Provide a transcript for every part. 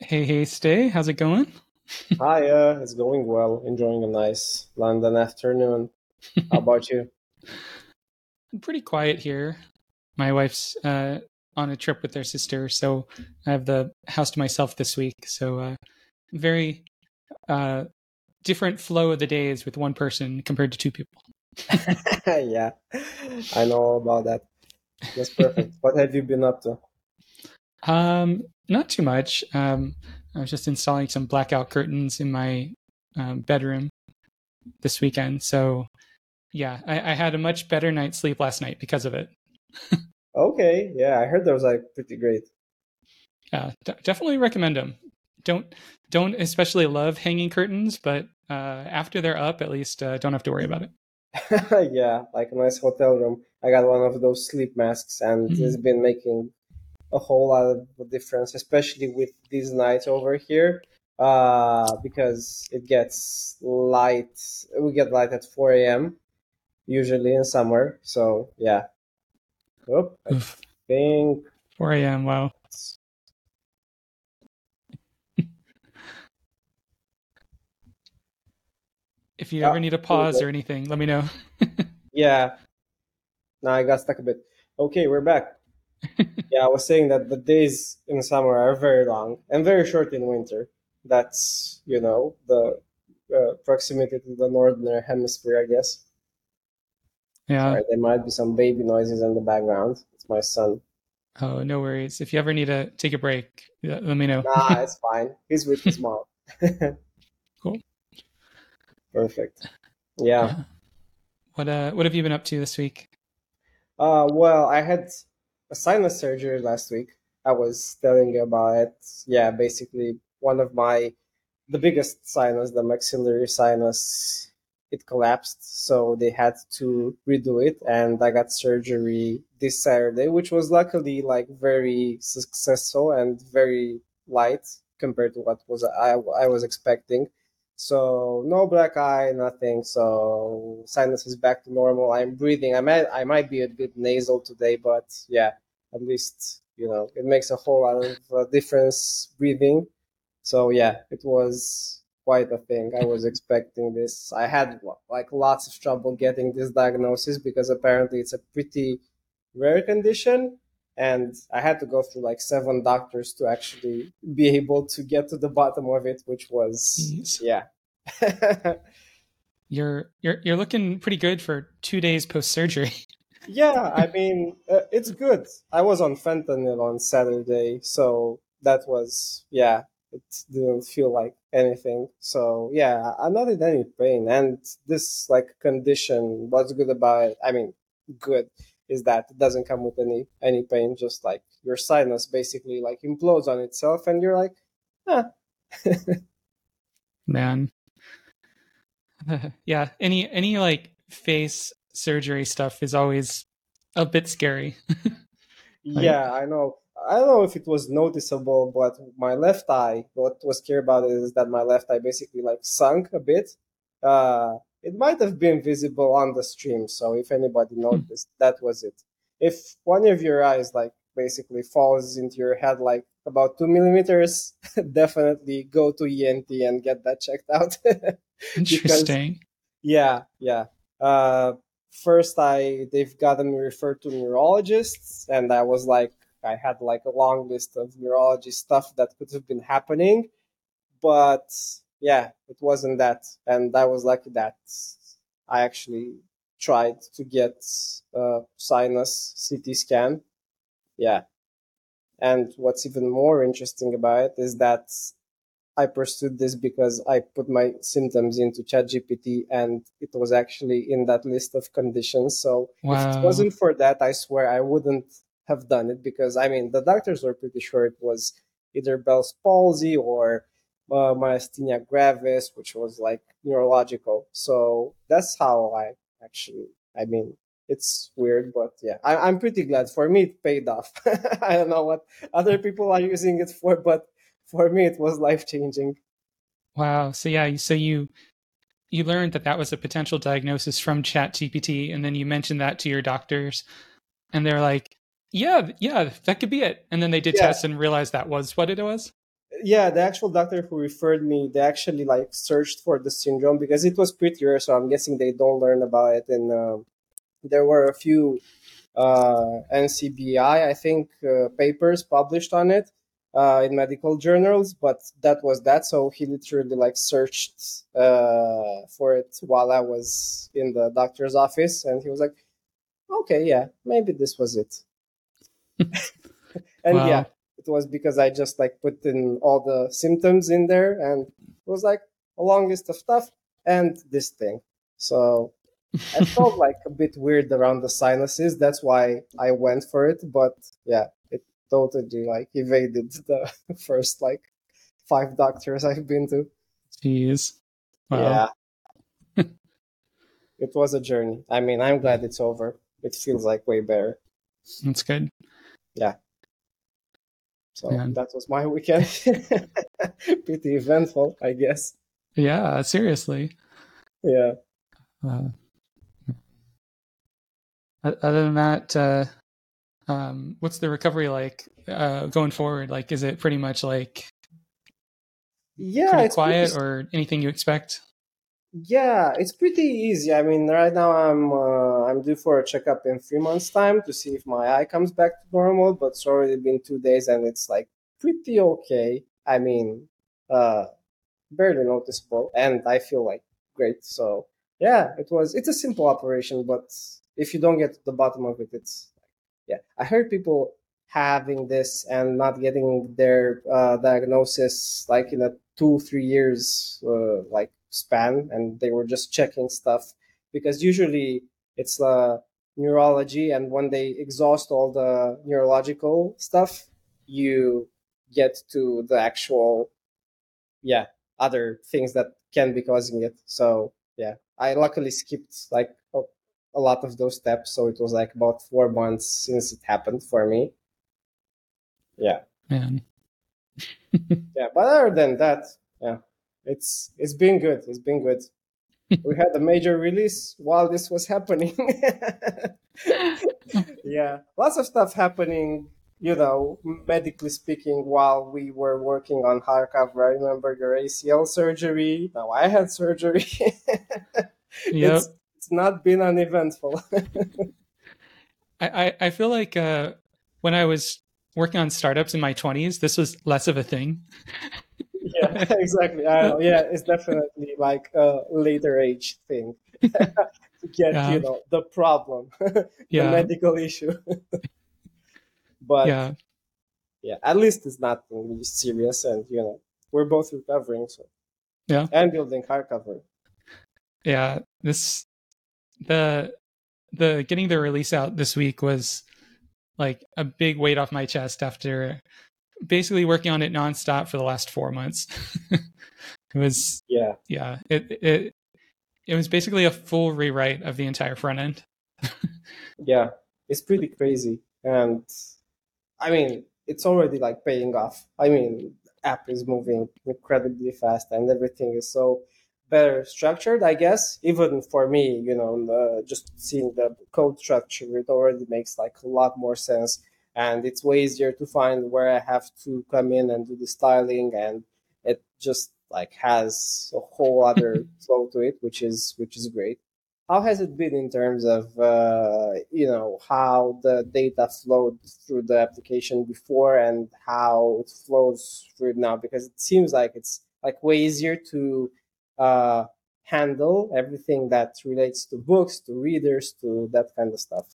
Hey, hey, Ste. How's it going? Hi, uh, it's going well. Enjoying a nice London afternoon. How about you? I'm pretty quiet here. My wife's uh, on a trip with their sister, so I have the house to myself this week. So, uh, very uh, different flow of the days with one person compared to two people. yeah, I know about that. That's perfect. what have you been up to? Um, not too much. Um, I was just installing some blackout curtains in my um, bedroom this weekend. So, yeah, I, I, had a much better night's sleep last night because of it. okay, yeah, I heard was like pretty great. Yeah, d- definitely recommend them. Don't don't especially love hanging curtains, but uh, after they're up, at least uh, don't have to worry about it. yeah, like a nice hotel room. I got one of those sleep masks, and mm-hmm. it's been making a whole lot of difference, especially with these nights over here, uh, because it gets light. We get light at 4 a.m. usually in summer. So yeah. Oh, I think 4 a.m. Wow. if you ever need a pause or anything, let me know. yeah. No, I got stuck a bit. Okay, we're back yeah, I was saying that the days in summer are very long and very short in winter. That's you know the uh, proximity to the northern hemisphere, I guess. Yeah, Sorry, there might be some baby noises in the background. It's my son. Oh, no worries. If you ever need to take a break, let me know. nah, it's fine. He's with his mom. cool. Perfect. Yeah. yeah. What uh what have you been up to this week? Uh well, I had a sinus surgery last week. I was telling you about. Yeah, basically one of my the biggest sinus, the maxillary sinus, it collapsed, so they had to redo it, and I got surgery this Saturday, which was luckily like very successful and very light compared to what was I, I was expecting. So no black eye, nothing. So sinus is back to normal. I'm breathing. I might I might be a bit nasal today, but yeah, at least you know it makes a whole lot of uh, difference breathing. So yeah, it was quite a thing. I was expecting this. I had like lots of trouble getting this diagnosis because apparently it's a pretty rare condition and I had to go through like seven doctors to actually be able to get to the bottom of it, which was Jeez. yeah. you're you're you're looking pretty good for two days post surgery. yeah, I mean uh, it's good. I was on fentanyl on Saturday, so that was yeah. It didn't feel like anything. So yeah, I'm not in any pain, and this like condition. What's good about it? I mean, good is that it doesn't come with any any pain. Just like your sinus basically like implodes on itself, and you're like, ah. Man, yeah. Any any like face surgery stuff is always a bit scary. like, yeah, I know. I don't know if it was noticeable, but my left eye. What was scary about it is that my left eye basically like sunk a bit. Uh, it might have been visible on the stream. So if anybody hmm. noticed, that was it. If one of your eyes like basically falls into your head like about two millimeters, definitely go to ENT and get that checked out. Interesting. because, yeah, yeah. Uh, first, I they've gotten me referred to neurologists, and I was like, I had like a long list of neurology stuff that could have been happening, but yeah, it wasn't that. And I was lucky that I actually tried to get a sinus CT scan. Yeah. And what's even more interesting about it is that I pursued this because I put my symptoms into ChatGPT and it was actually in that list of conditions. So wow. if it wasn't for that, I swear I wouldn't have done it because I mean, the doctors were pretty sure it was either Bell's palsy or uh, myasthenia gravis, which was like neurological. So that's how I actually, I mean, it's weird, but yeah, I, am pretty glad. For me, it paid off. I don't know what other people are using it for, but for me, it was life changing. Wow. So yeah, so you you learned that that was a potential diagnosis from Chat GPT, and then you mentioned that to your doctors, and they're like, "Yeah, yeah, that could be it." And then they did yeah. tests and realized that was what it was. Yeah, the actual doctor who referred me, they actually like searched for the syndrome because it was pretty rare. So I'm guessing they don't learn about it. And uh, there were a few uh, NCBI, I think, uh, papers published on it uh, in medical journals, but that was that. So he literally like searched uh, for it while I was in the doctor's office, and he was like, "Okay, yeah, maybe this was it." and wow. yeah, was because I just like put in all the symptoms in there, and it was like a long list of stuff and this thing. So I felt like a bit weird around the sinuses. That's why I went for it. But yeah, it totally like evaded the first like five doctors I've been to. Jeez. Wow. Yeah. it was a journey. I mean, I'm glad it's over. It feels like way better. That's good. Yeah. So yeah. that was my weekend. Pretty eventful, I guess. Yeah, seriously. Yeah. Uh, other than that, uh, um, what's the recovery like uh, going forward? Like, is it pretty much like yeah, it's quiet pretty... or anything you expect? Yeah, it's pretty easy. I mean, right now I'm uh, I'm due for a checkup in three months' time to see if my eye comes back to normal. But it's already been two days, and it's like pretty okay. I mean, uh, barely noticeable, and I feel like great. So yeah, it was. It's a simple operation, but if you don't get to the bottom of it, it's yeah. I heard people having this and not getting their uh, diagnosis like in a two three years uh, like span, and they were just checking stuff because usually it's uh, neurology, and when they exhaust all the neurological stuff, you get to the actual yeah other things that can be causing it. So yeah, I luckily skipped like a lot of those steps. So it was like about four months since it happened for me. Yeah. Man. yeah, but other than that, yeah, it's it's been good. It's been good. we had a major release while this was happening. yeah, lots of stuff happening. You know, medically speaking, while we were working on hardcover. I remember your ACL surgery. Now I had surgery. yep it's not been uneventful. I, I, I feel like uh, when I was working on startups in my 20s, this was less of a thing. Yeah, exactly. I know. Yeah, it's definitely like a later age thing to get, yeah. you know, the problem, the yeah. medical issue. but yeah. yeah, at least it's not really serious, and you know, we're both recovering. So yeah, and building hardcover. Yeah, this the the getting the release out this week was like a big weight off my chest after basically working on it nonstop for the last four months. it was yeah yeah it it it was basically a full rewrite of the entire front end. yeah, it's pretty crazy, and I mean it's already like paying off. I mean, app is moving incredibly fast, and everything is so better structured, I guess. Even for me, you know, just seeing the code structure, it already makes like a lot more sense, and it's way easier to find where I have to come in and do the styling, and it just like has a whole other flow to it, which is which is great. How has it been in terms of uh, you know how the data flowed through the application before and how it flows through now? Because it seems like it's like way easier to uh, handle everything that relates to books, to readers, to that kind of stuff.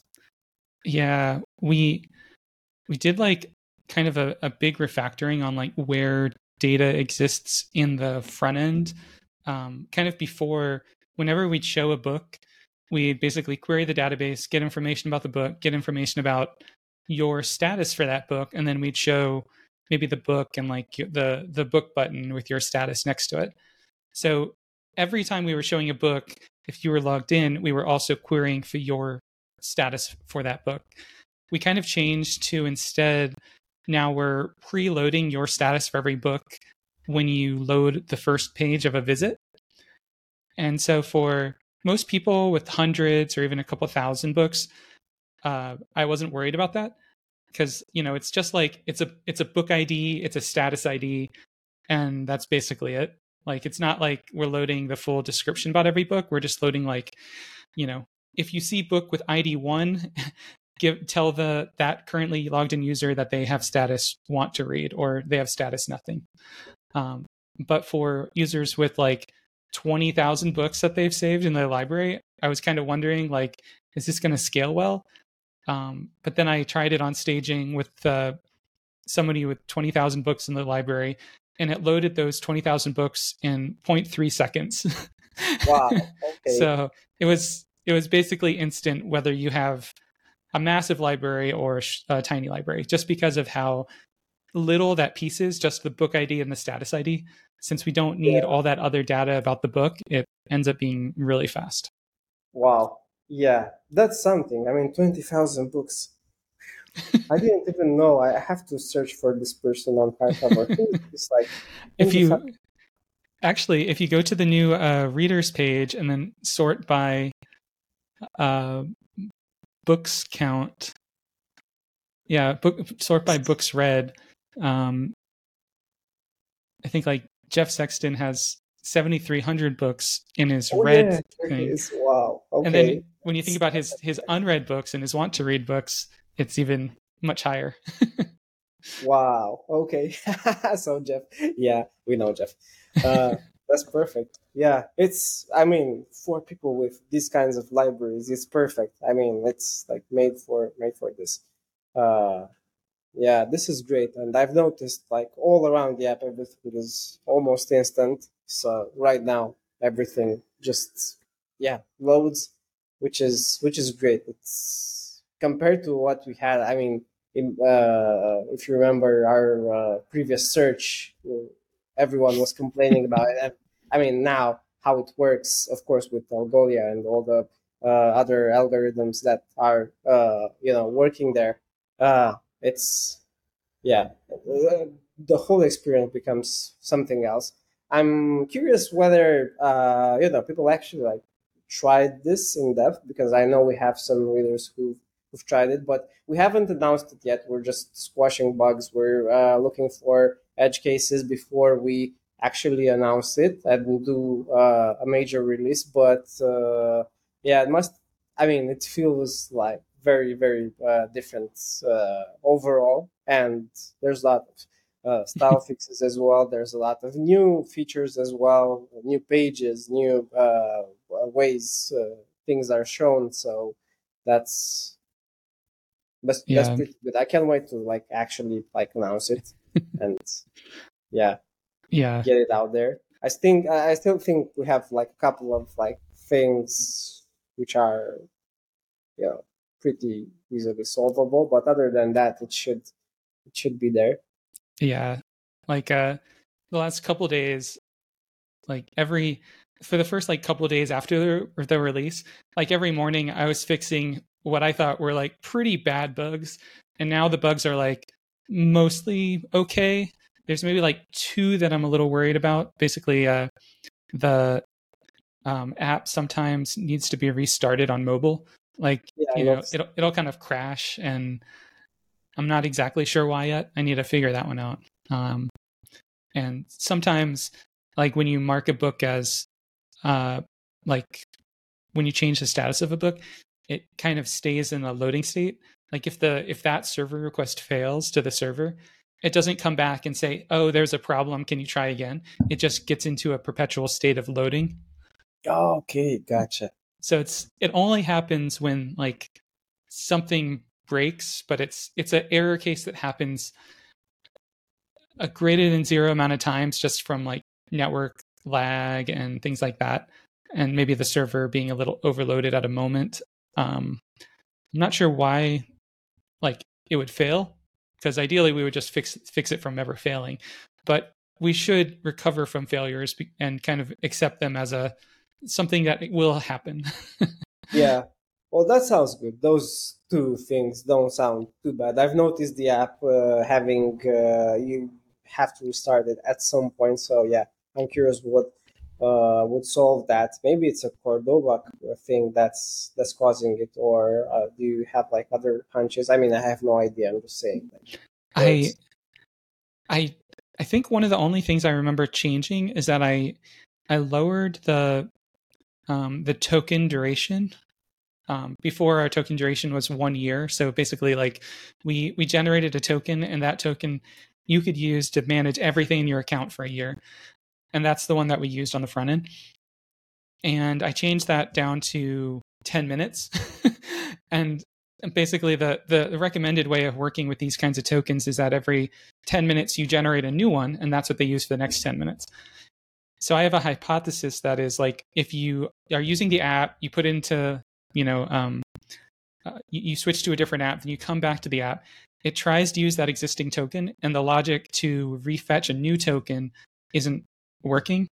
Yeah, we we did like kind of a, a big refactoring on like where data exists in the front end. Um, kind of before, whenever we'd show a book, we'd basically query the database, get information about the book, get information about your status for that book, and then we'd show maybe the book and like the the book button with your status next to it. So every time we were showing a book, if you were logged in, we were also querying for your status for that book. We kind of changed to instead now we're preloading your status for every book when you load the first page of a visit. And so for most people with hundreds or even a couple thousand books, uh, I wasn't worried about that. because you know it's just like it's a it's a book id it's a status id and that's basically it like it's not like we're loading the full description about every book we're just loading like you know if you see book with id 1 give tell the that currently logged in user that they have status want to read or they have status nothing um, but for users with like 20,000 books that they've saved in their library i was kind of wondering like is this going to scale well um, but then I tried it on staging with uh, somebody with 20,000 books in the library, and it loaded those 20,000 books in 0.3 seconds. wow. Okay. so it was it was basically instant whether you have a massive library or a tiny library, just because of how little that piece is, just the book ID and the status ID. Since we don't need yeah. all that other data about the book, it ends up being really fast. Wow. Yeah, that's something. I mean, 20,000 books. I didn't even know. I have to search for this person on Hardcover. it's like if you actually, if you go to the new uh, readers page and then sort by uh, books count, yeah, book sort by books read. Um, I think like Jeff Sexton has 7,300 books in his oh, read yeah, thing. Wow. Okay. And then when you think about his his unread books and his want to read books, it's even much higher. wow. Okay. so Jeff, yeah, we know Jeff. Uh, that's perfect. Yeah, it's. I mean, for people with these kinds of libraries, it's perfect. I mean, it's like made for made for this. Uh, yeah, this is great, and I've noticed like all around the app, everything is almost instant. So right now, everything just yeah loads which is which is great. It's compared to what we had. I mean, in, uh, if you remember our uh, previous search, everyone was complaining about it. And, I mean, now how it works, of course, with Algolia and all the uh, other algorithms that are uh, you know working there. Uh, it's yeah, the whole experience becomes something else. I'm curious whether uh, you know people actually like tried this in depth because I know we have some readers who who've tried it, but we haven't announced it yet. We're just squashing bugs. We're uh, looking for edge cases before we actually announce it and do uh, a major release. But uh, yeah, it must. I mean, it feels like very very uh, different uh, overall, and there's a lot of uh, style fixes as well. There's a lot of new features as well, new pages, new uh, ways uh, things are shown. So that's that's, yeah. that's pretty good. I can't wait to like actually like announce it and yeah, yeah, get it out there. I think I still think we have like a couple of like things which are you know pretty easily solvable, but other than that, it should it should be there. Yeah. Like uh the last couple days, like every for the first like couple days after the, the release, like every morning I was fixing what I thought were like pretty bad bugs. And now the bugs are like mostly okay. There's maybe like two that I'm a little worried about. Basically, uh the um, app sometimes needs to be restarted on mobile. Like yeah, you know, it'll it'll kind of crash and I'm not exactly sure why yet. I need to figure that one out. Um, and sometimes, like when you mark a book as, uh, like when you change the status of a book, it kind of stays in a loading state. Like if the if that server request fails to the server, it doesn't come back and say, "Oh, there's a problem. Can you try again?" It just gets into a perpetual state of loading. okay, gotcha. So it's it only happens when like something breaks, but it's it's an error case that happens a greater than zero amount of times just from like network lag and things like that, and maybe the server being a little overloaded at a moment. Um, I'm not sure why, like it would fail, because ideally we would just fix fix it from ever failing, but we should recover from failures and kind of accept them as a something that will happen. yeah, well, that sounds good. Those two things don't sound too bad. I've noticed the app uh, having uh, you have to restart it at some point. So yeah, I'm curious what uh, would solve that. Maybe it's a Cordova thing that's that's causing it, or uh, do you have like other hunches? I mean, I have no idea. I'm just saying. I, I, I think one of the only things I remember changing is that I, I lowered the, um, the token duration. Um, before our token duration was one year, so basically, like we we generated a token, and that token you could use to manage everything in your account for a year and that's the one that we used on the front end. And I changed that down to 10 minutes. and basically the, the recommended way of working with these kinds of tokens is that every 10 minutes you generate a new one and that's what they use for the next 10 minutes. So I have a hypothesis that is like if you are using the app, you put into, you know, um, uh, you, you switch to a different app, then you come back to the app. It tries to use that existing token, and the logic to refetch a new token isn't working.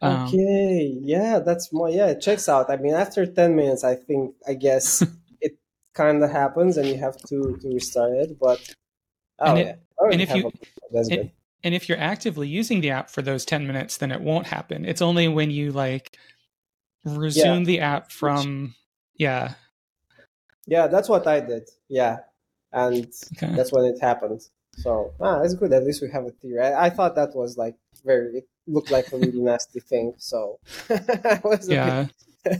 Um, okay, yeah, that's more. Yeah, it checks out. I mean, after ten minutes, I think I guess it kind of happens, and you have to to restart it. But oh and it, yeah, and if you that's good. And if you're actively using the app for those 10 minutes, then it won't happen. It's only when you like resume yeah. the app from, yeah. Yeah, that's what I did. Yeah. And okay. that's when it happened. So, ah, that's good. At least we have a theory. I, I thought that was like very it looked like a really nasty thing. So I was yeah.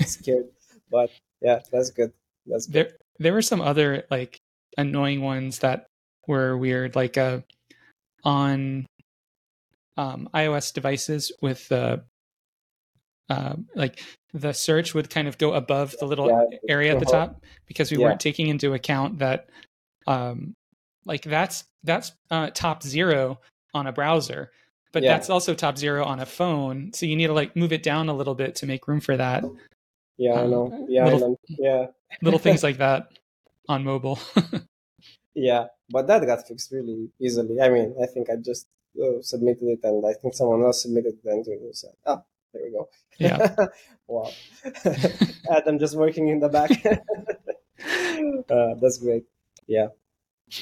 scared. But yeah, that's good. That's good. There there were some other like annoying ones that were weird, like uh on um iOS devices with the uh, like the search would kind of go above the little yeah, area at the uh-huh. top because we yeah. weren't taking into account that um like that's that's uh, top zero on a browser but yeah. that's also top zero on a phone. So you need to like move it down a little bit to make room for that. Yeah, um, I know. Yeah, little, know. yeah. little things like that on mobile. yeah, but that got fixed really easily. I mean, I think I just uh, submitted it, and I think someone else submitted it, and it said, "Oh, there we go." Yeah. wow. Adam just working in the back. uh, that's great. Yeah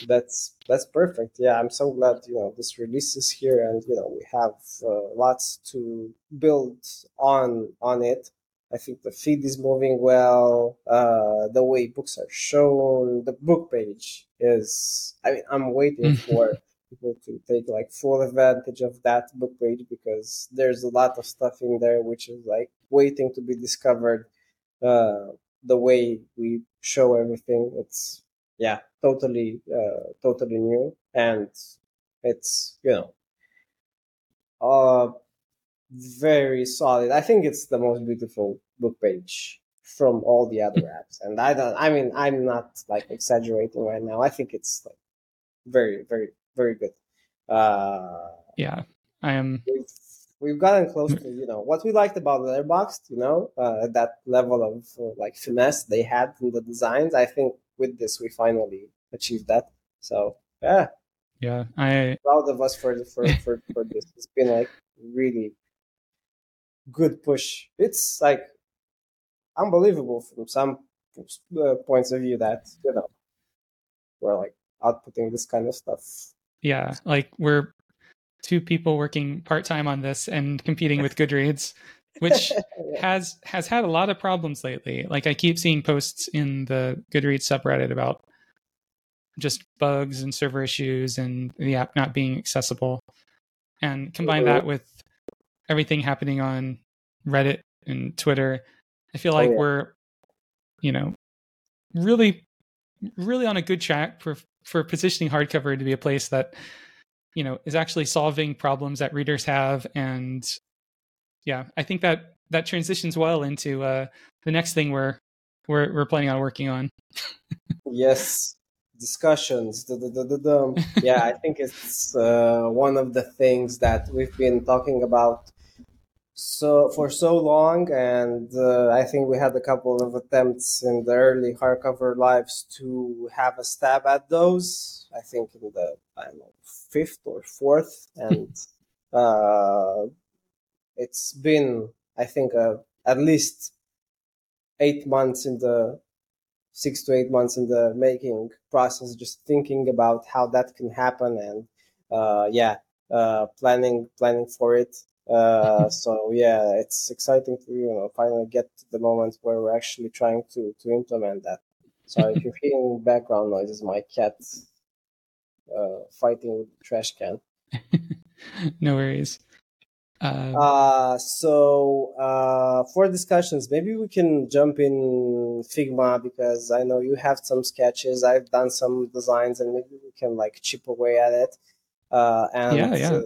that's that's perfect. Yeah i'm so glad you know this release is here and you know we have uh, lots to build on on it. I think the feed is moving well uh, the way books are shown the book page is i mean i'm waiting for people to take like full advantage of that book page because there's a lot of stuff in there which is like waiting to be discovered uh, the way we show everything. It's yeah, totally, uh, totally new, and it's you know, uh, very solid. I think it's the most beautiful book page from all the other apps, and I don't. I mean, I'm not like exaggerating right now. I think it's like very, very, very good. Uh, yeah, I am. We've, we've gotten close to you know what we liked about Letterboxd. You know, uh, that level of uh, like finesse they had in the designs. I think with this we finally achieved that. So yeah, yeah, I proud of us for for for, for this. It's been like really good push. It's like unbelievable from some uh, points of view that you know we're like outputting this kind of stuff. Yeah, like we're two people working part time on this and competing with Goodreads which has has had a lot of problems lately. Like I keep seeing posts in the Goodreads subreddit about just bugs and server issues and the app not being accessible. And combine mm-hmm. that with everything happening on Reddit and Twitter, I feel oh, like oh, yeah. we're, you know, really, really on a good track for for positioning hardcover to be a place that, you know, is actually solving problems that readers have and yeah, I think that that transitions well into uh, the next thing we're we're we're planning on working on. yes, discussions. yeah, I think it's uh, one of the things that we've been talking about so for so long, and uh, I think we had a couple of attempts in the early hardcover lives to have a stab at those. I think in the I don't know fifth or fourth, and uh, it's been I think uh, at least eight months in the six to eight months in the making process, just thinking about how that can happen and uh, yeah, uh, planning planning for it. Uh, so yeah, it's exciting to you know finally get to the moment where we're actually trying to to implement that. So if you're hearing background noises, my cat uh, fighting with the trash can. no worries. Um, uh, so uh, for discussions, maybe we can jump in Figma because I know you have some sketches. I've done some designs, and maybe we can like chip away at it uh, and yeah, yeah. Uh,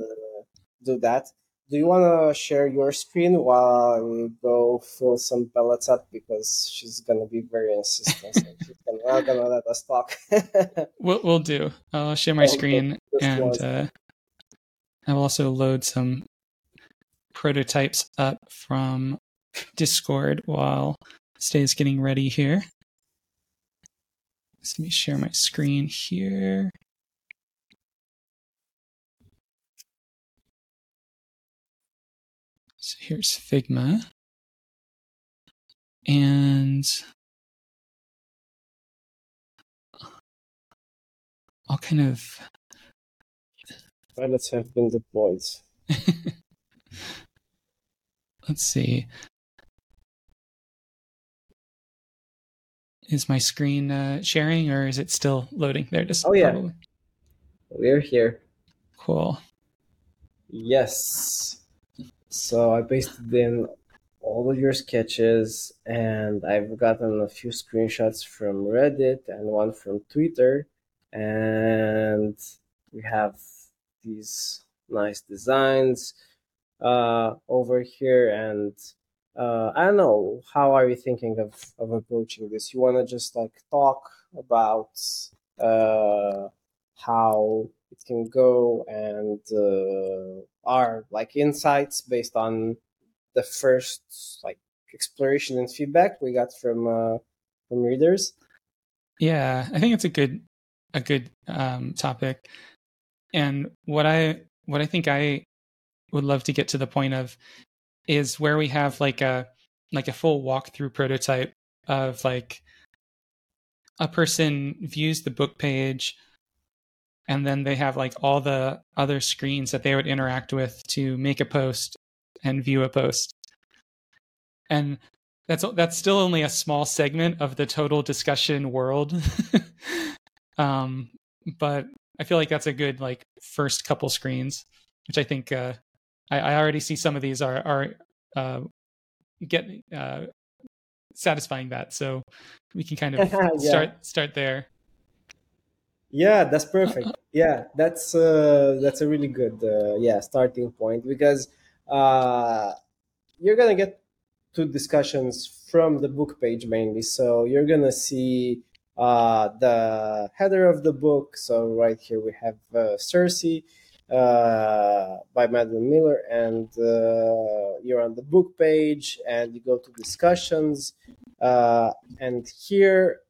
do that. Do you want to share your screen while I go fill some pellets up because she's gonna be very insistent. so she's gonna, not gonna let us talk. we'll we'll do. I'll share my screen and uh, I'll also load some prototypes up from Discord while Ste's getting ready here. let me share my screen here. So here's Figma. And I'll kind of. Pilots have been deployed. let's see. Is my screen uh, sharing or is it still loading there? Just oh yeah, probably. we're here. Cool. Yes. So I pasted in all of your sketches, and I've gotten a few screenshots from Reddit and one from Twitter, and we have these nice designs uh, over here and uh, I don't know how are you thinking of, of approaching this? You want to just like talk about uh, how it can go and uh, our like insights based on the first like exploration and feedback we got from uh, from readers. Yeah, I think it's a good a good um, topic, and what I what I think I would love to get to the point of is where we have like a like a full walkthrough prototype of like a person views the book page and then they have like all the other screens that they would interact with to make a post and view a post. And that's that's still only a small segment of the total discussion world. Um, but i feel like that's a good like first couple screens which i think uh, I, I already see some of these are are uh, get uh, satisfying that. So we can kind of yeah. start start there. Yeah, that's perfect. Yeah, that's uh, that's a really good uh, yeah starting point because uh, you're gonna get to discussions from the book page mainly. So you're gonna see uh, the header of the book. So right here we have uh, Circe uh, by Madeline Miller, and uh, you're on the book page, and you go to discussions, uh, and here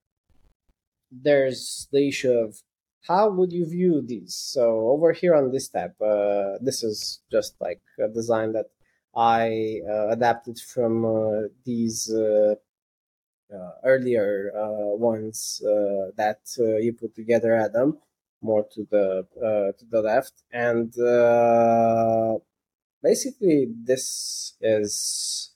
there's the issue of how would you view these. So over here on this tab, uh, this is just like a design that I uh, adapted from uh, these. earlier ones that you put together, Adam more to the uh, to the left, and uh, basically this is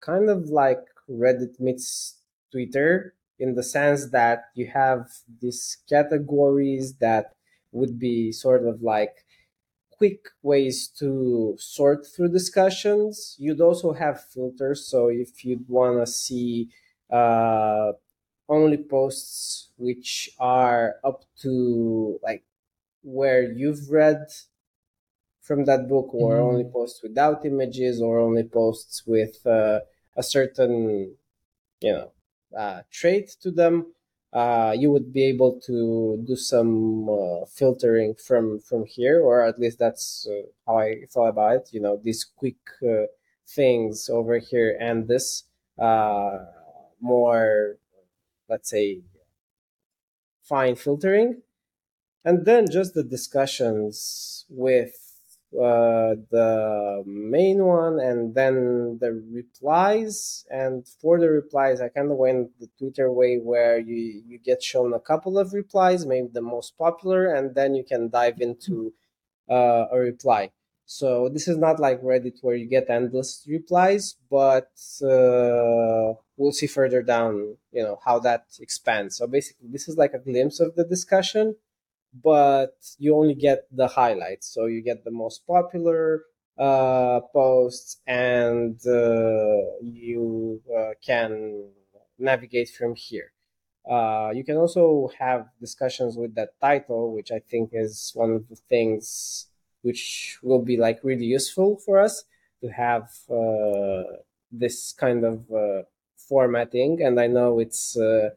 kind of like Reddit meets Twitter in the sense that you have these categories that would be sort of like quick ways to sort through discussions. You'd also have filters, so if you'd want to see uh, only posts which are up to like where you've read from that book or mm-hmm. only posts without images or only posts with uh, a certain you know uh, trait to them uh, you would be able to do some uh, filtering from from here or at least that's uh, how i thought about it you know these quick uh, things over here and this more let's say fine filtering. And then just the discussions with uh, the main one and then the replies. And for the replies i kind of went the twitter way where you you get shown a couple of replies maybe the most popular and then you can dive into uh, a reply. So this is not like Reddit where you get endless replies, but uh, we'll see further down, you know, how that expands. So basically, this is like a glimpse of the discussion, but you only get the highlights. So you get the most popular uh, posts, and uh, you uh, can navigate from here. Uh, you can also have discussions with that title, which I think is one of the things which will be like really useful for us to have uh, this kind of uh, formatting. And I know it's uh,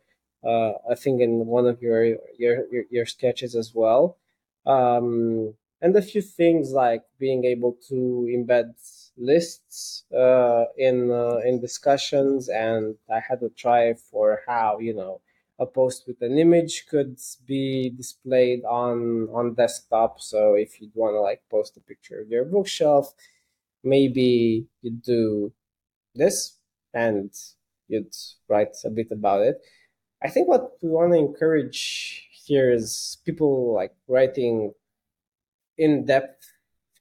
uh, I think in one of your your your, your sketches as well. Um, and a few things like being able to embed lists uh, in uh, in discussions and i had to try for how you know a post with an image could be displayed on on desktop so if you'd want to like post a picture of your bookshelf maybe you'd do this and you'd write a bit about it i think what we want to encourage here is people like writing in-depth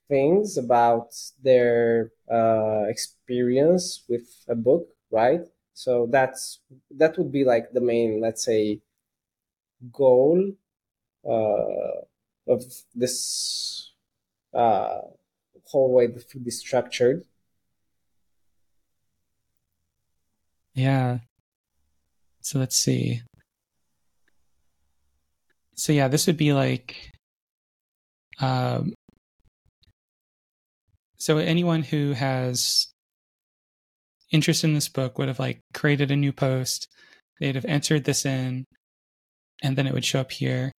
things about their uh, experience with a book right so that's that would be like the main, let's say, goal uh, of this uh, whole way the food is structured. Yeah. So let's see. So yeah, this would be like um so anyone who has interest in this book would have like created a new post. They'd have entered this in, and then it would show up here.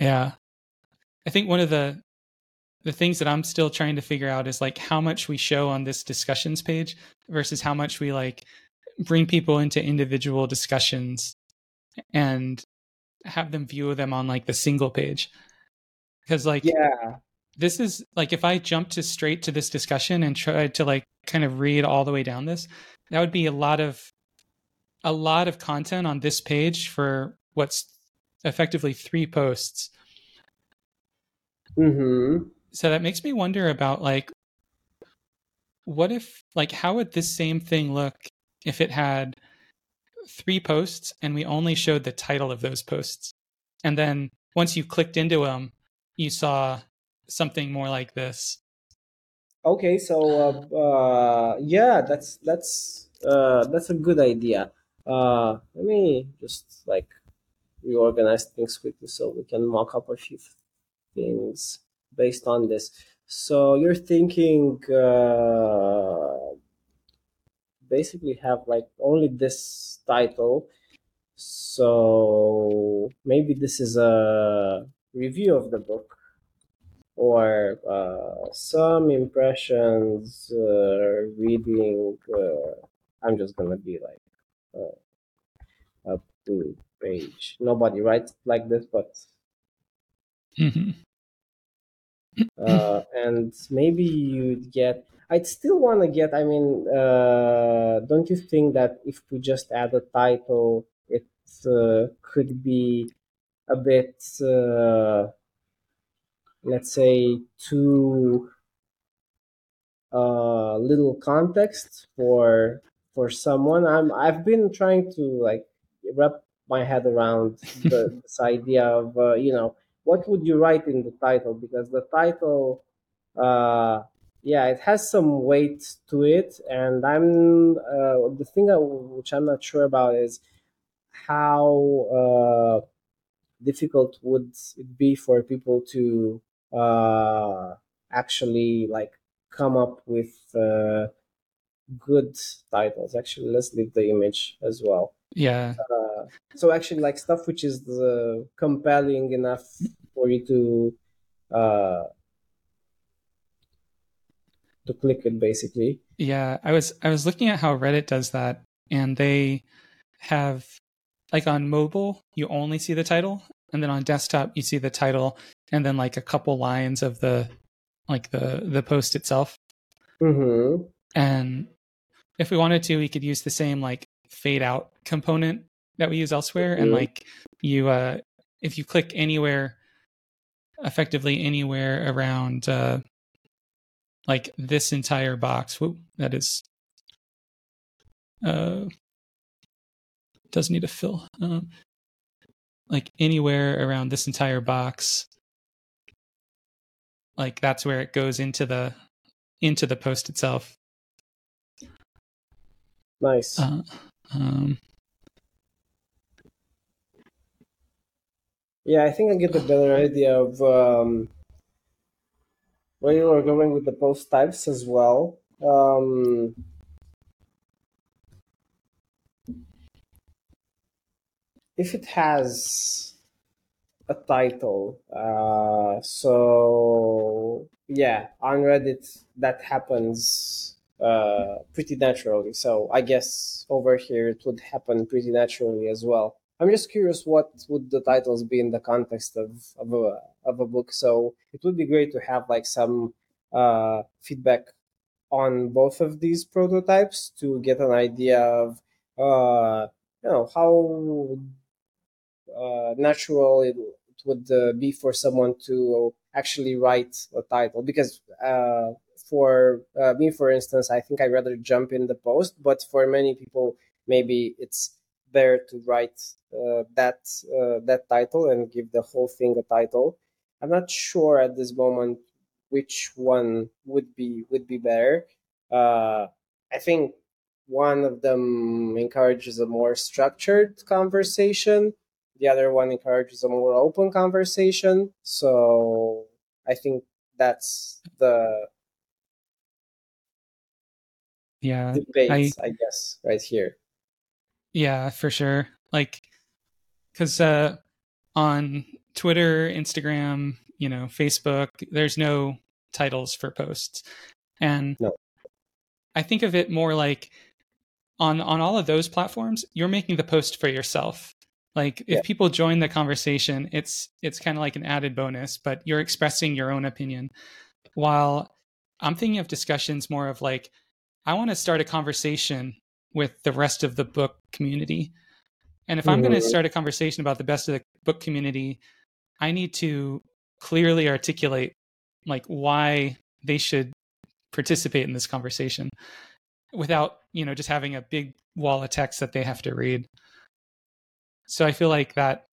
Yeah. I think one of the the things that I'm still trying to figure out is like how much we show on this discussions page versus how much we like bring people into individual discussions and have them view them on like the single page. Because like yeah, this is like if I jump to straight to this discussion and try to like kind of read all the way down this, that would be a lot of a lot of content on this page for what's effectively three posts. Mm-hmm. So that makes me wonder about like what if like how would this same thing look if it had three posts and we only showed the title of those posts and then once you clicked into them you saw something more like this. Okay, so uh, uh, yeah, that's that's uh, that's a good idea. Uh, let me just like reorganize things quickly so we can mock up a few things based on this. So you're thinking uh, basically have like only this title. So maybe this is a review of the book or uh, some impressions uh, reading. Uh, I'm just gonna be like uh, up to page. Nobody writes like this, but. Mm-hmm. Uh, and maybe you'd get I'd still want to get. I mean, uh, don't you think that if we just add a title, it uh, could be a bit uh, let's say too uh, little context for for someone i'm i've been trying to like wrap my head around the, this idea of uh, you know what would you write in the title because the title uh yeah it has some weight to it and i'm uh, the thing I, which i'm not sure about is how uh difficult would it be for people to uh, actually like come up with uh, good titles. Actually, let's leave the image as well. Yeah. Uh, so actually, like stuff which is the compelling enough for you to uh, to click it, basically. Yeah, I was I was looking at how Reddit does that, and they have like on mobile, you only see the title, and then on desktop, you see the title and then like a couple lines of the like the the post itself. Mm-hmm. And if we wanted to, we could use the same like fade out component that we use elsewhere, mm-hmm. and like you uh if you click anywhere effectively anywhere around uh, like this entire box. Whoa, that is uh, does need a fill. Um, like anywhere around this entire box, like that's where it goes into the into the post itself. Nice. Uh, um, yeah, I think I get a better idea of um, where you are going with the post types as well. Um, if it has a title, uh, so yeah, on Reddit that happens uh, pretty naturally. So I guess over here it would happen pretty naturally as well. I'm just curious what would the titles be in the context of, of a of a book. So it would be great to have like some uh, feedback on both of these prototypes to get an idea of uh, you know how uh, natural it, it would uh, be for someone to actually write a title because uh, for uh, me for instance i think i'd rather jump in the post but for many people maybe it's better to write uh, that uh, that title and give the whole thing a title. I'm not sure at this moment which one would be would be better. I think one of them encourages a more structured conversation. The other one encourages a more open conversation. So I think that's the yeah debate, I, I guess, right here. Yeah, for sure. Like, because uh, on Twitter, Instagram, you know, Facebook, there's no titles for posts, and no. I think of it more like on on all of those platforms, you're making the post for yourself. Like if yeah. people join the conversation, it's it's kind of like an added bonus, but you're expressing your own opinion. While I'm thinking of discussions more of like I want to start a conversation with the rest of the book community. And if mm-hmm. I'm going to start a conversation about the best of the book community, I need to clearly articulate like why they should participate in this conversation without, you know, just having a big wall of text that they have to read so i feel like that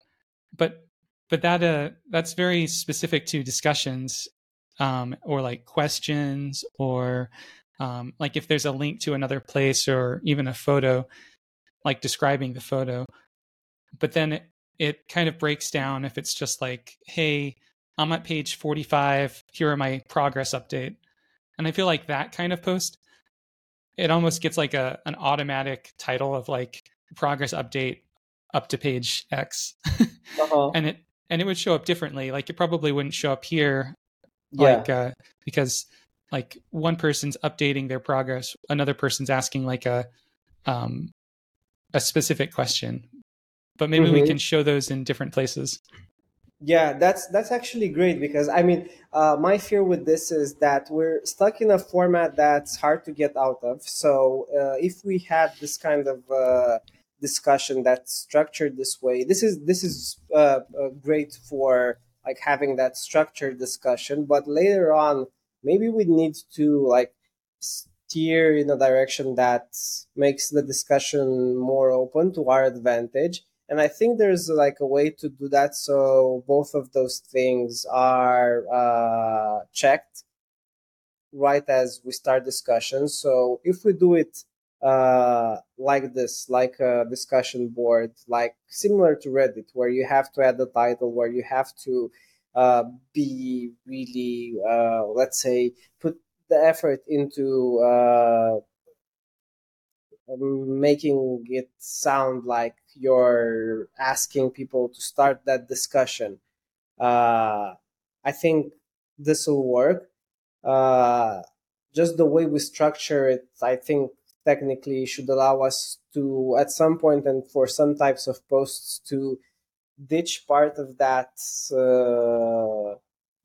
but but that uh that's very specific to discussions um or like questions or um like if there's a link to another place or even a photo like describing the photo but then it, it kind of breaks down if it's just like hey i'm at page 45 here are my progress update and i feel like that kind of post it almost gets like a an automatic title of like progress update up to page X, uh-huh. and it and it would show up differently. Like it probably wouldn't show up here, yeah. like uh, because like one person's updating their progress, another person's asking like a um a specific question, but maybe mm-hmm. we can show those in different places. Yeah, that's that's actually great because I mean, uh, my fear with this is that we're stuck in a format that's hard to get out of. So uh, if we had this kind of uh, discussion that's structured this way this is this is uh, uh, great for like having that structured discussion but later on maybe we need to like steer in a direction that makes the discussion more open to our advantage. And i think there's like a way to do that. So both of those things are uh, checked right as we start discussions so if we do it uh, like this, like a discussion board, like similar to Reddit, where you have to add the title, where you have to uh, be really, uh, let's say, put the effort into uh, making it sound like you're asking people to start that discussion. Uh, I think this will work. Uh, just the way we structure it, I think technically should allow us to at some point and for some types of posts to ditch part of that uh,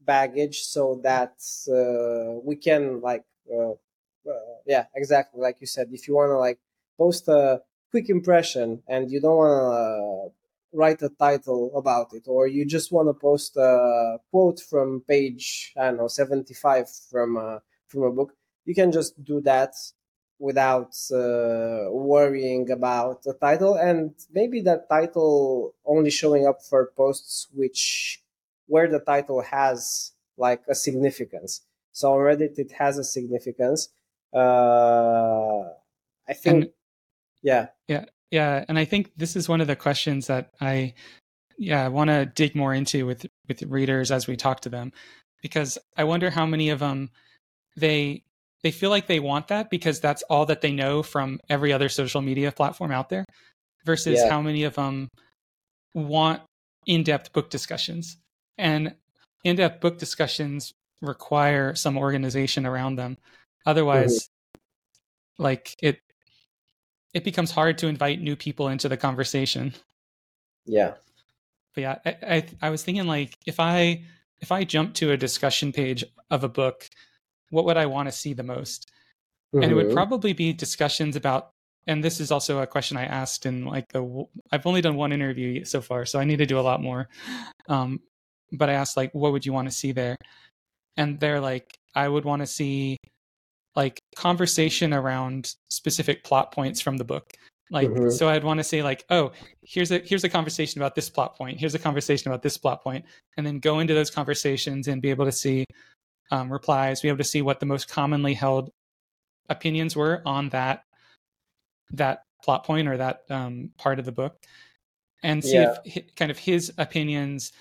baggage so that uh, we can like uh, uh yeah exactly like you said if you want to like post a quick impression and you don't want to write a title about it, or you just want to post a quote from page I don't know seventy five from a, from a book, you can just do that without uh, worrying about the title, and maybe that title only showing up for posts which where the title has like a significance. So on Reddit, it has a significance. Uh, I think, And- yeah, Yeah, yeah, and I think this is one of the questions that I yeah, I want to dig more into with with readers as we talk to them because I wonder how many of them they they feel like they want that because that's all that they know from every other social media platform out there versus Yeah. how many of them want in-depth book discussions. And in-depth book discussions require some organization around them. Otherwise mm-hmm. like it it becomes hard to invite new people into the conversation. yeah, But yeah, I, I I was thinking like if I if I jump to a discussion page of a book, what would I want to see the most? And it would Mhm. probably be discussions about. And this is also a question I asked in like the. I've only done one interview so far, so I need to do a lot more. Um, but I asked like, what would you want to see there? And they're like, I would want to see like conversation around specific plot points from the book. Like, Mhm. so I'd want to say like, oh, here's a here's a conversation about this plot point. Here's a conversation about this plot point, and then go into those conversations and be able to see um, replies, be able to see what the most commonly held opinions were on that that plot point or that um, part of the book, and see Yeah. if kind of his opinions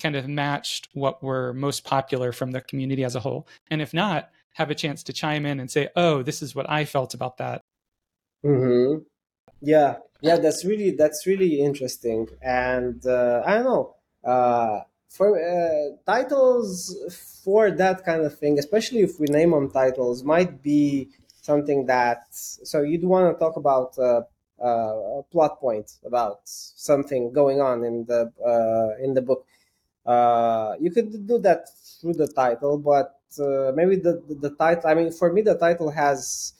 kind of matched what were most popular from the community as a whole, and if not, have a chance to chime in and say, "Oh, this is what I felt about that." hmm Yeah, yeah, that's really that's really interesting, and uh, I don't know uh, for uh, titles for that kind of thing, especially if we name them titles, might be something that so you'd want to talk about uh, uh, a plot point about something going on in the uh, in the book. Uh, you could do that through the title, but uh, maybe the, the the title. I mean, for me, the title has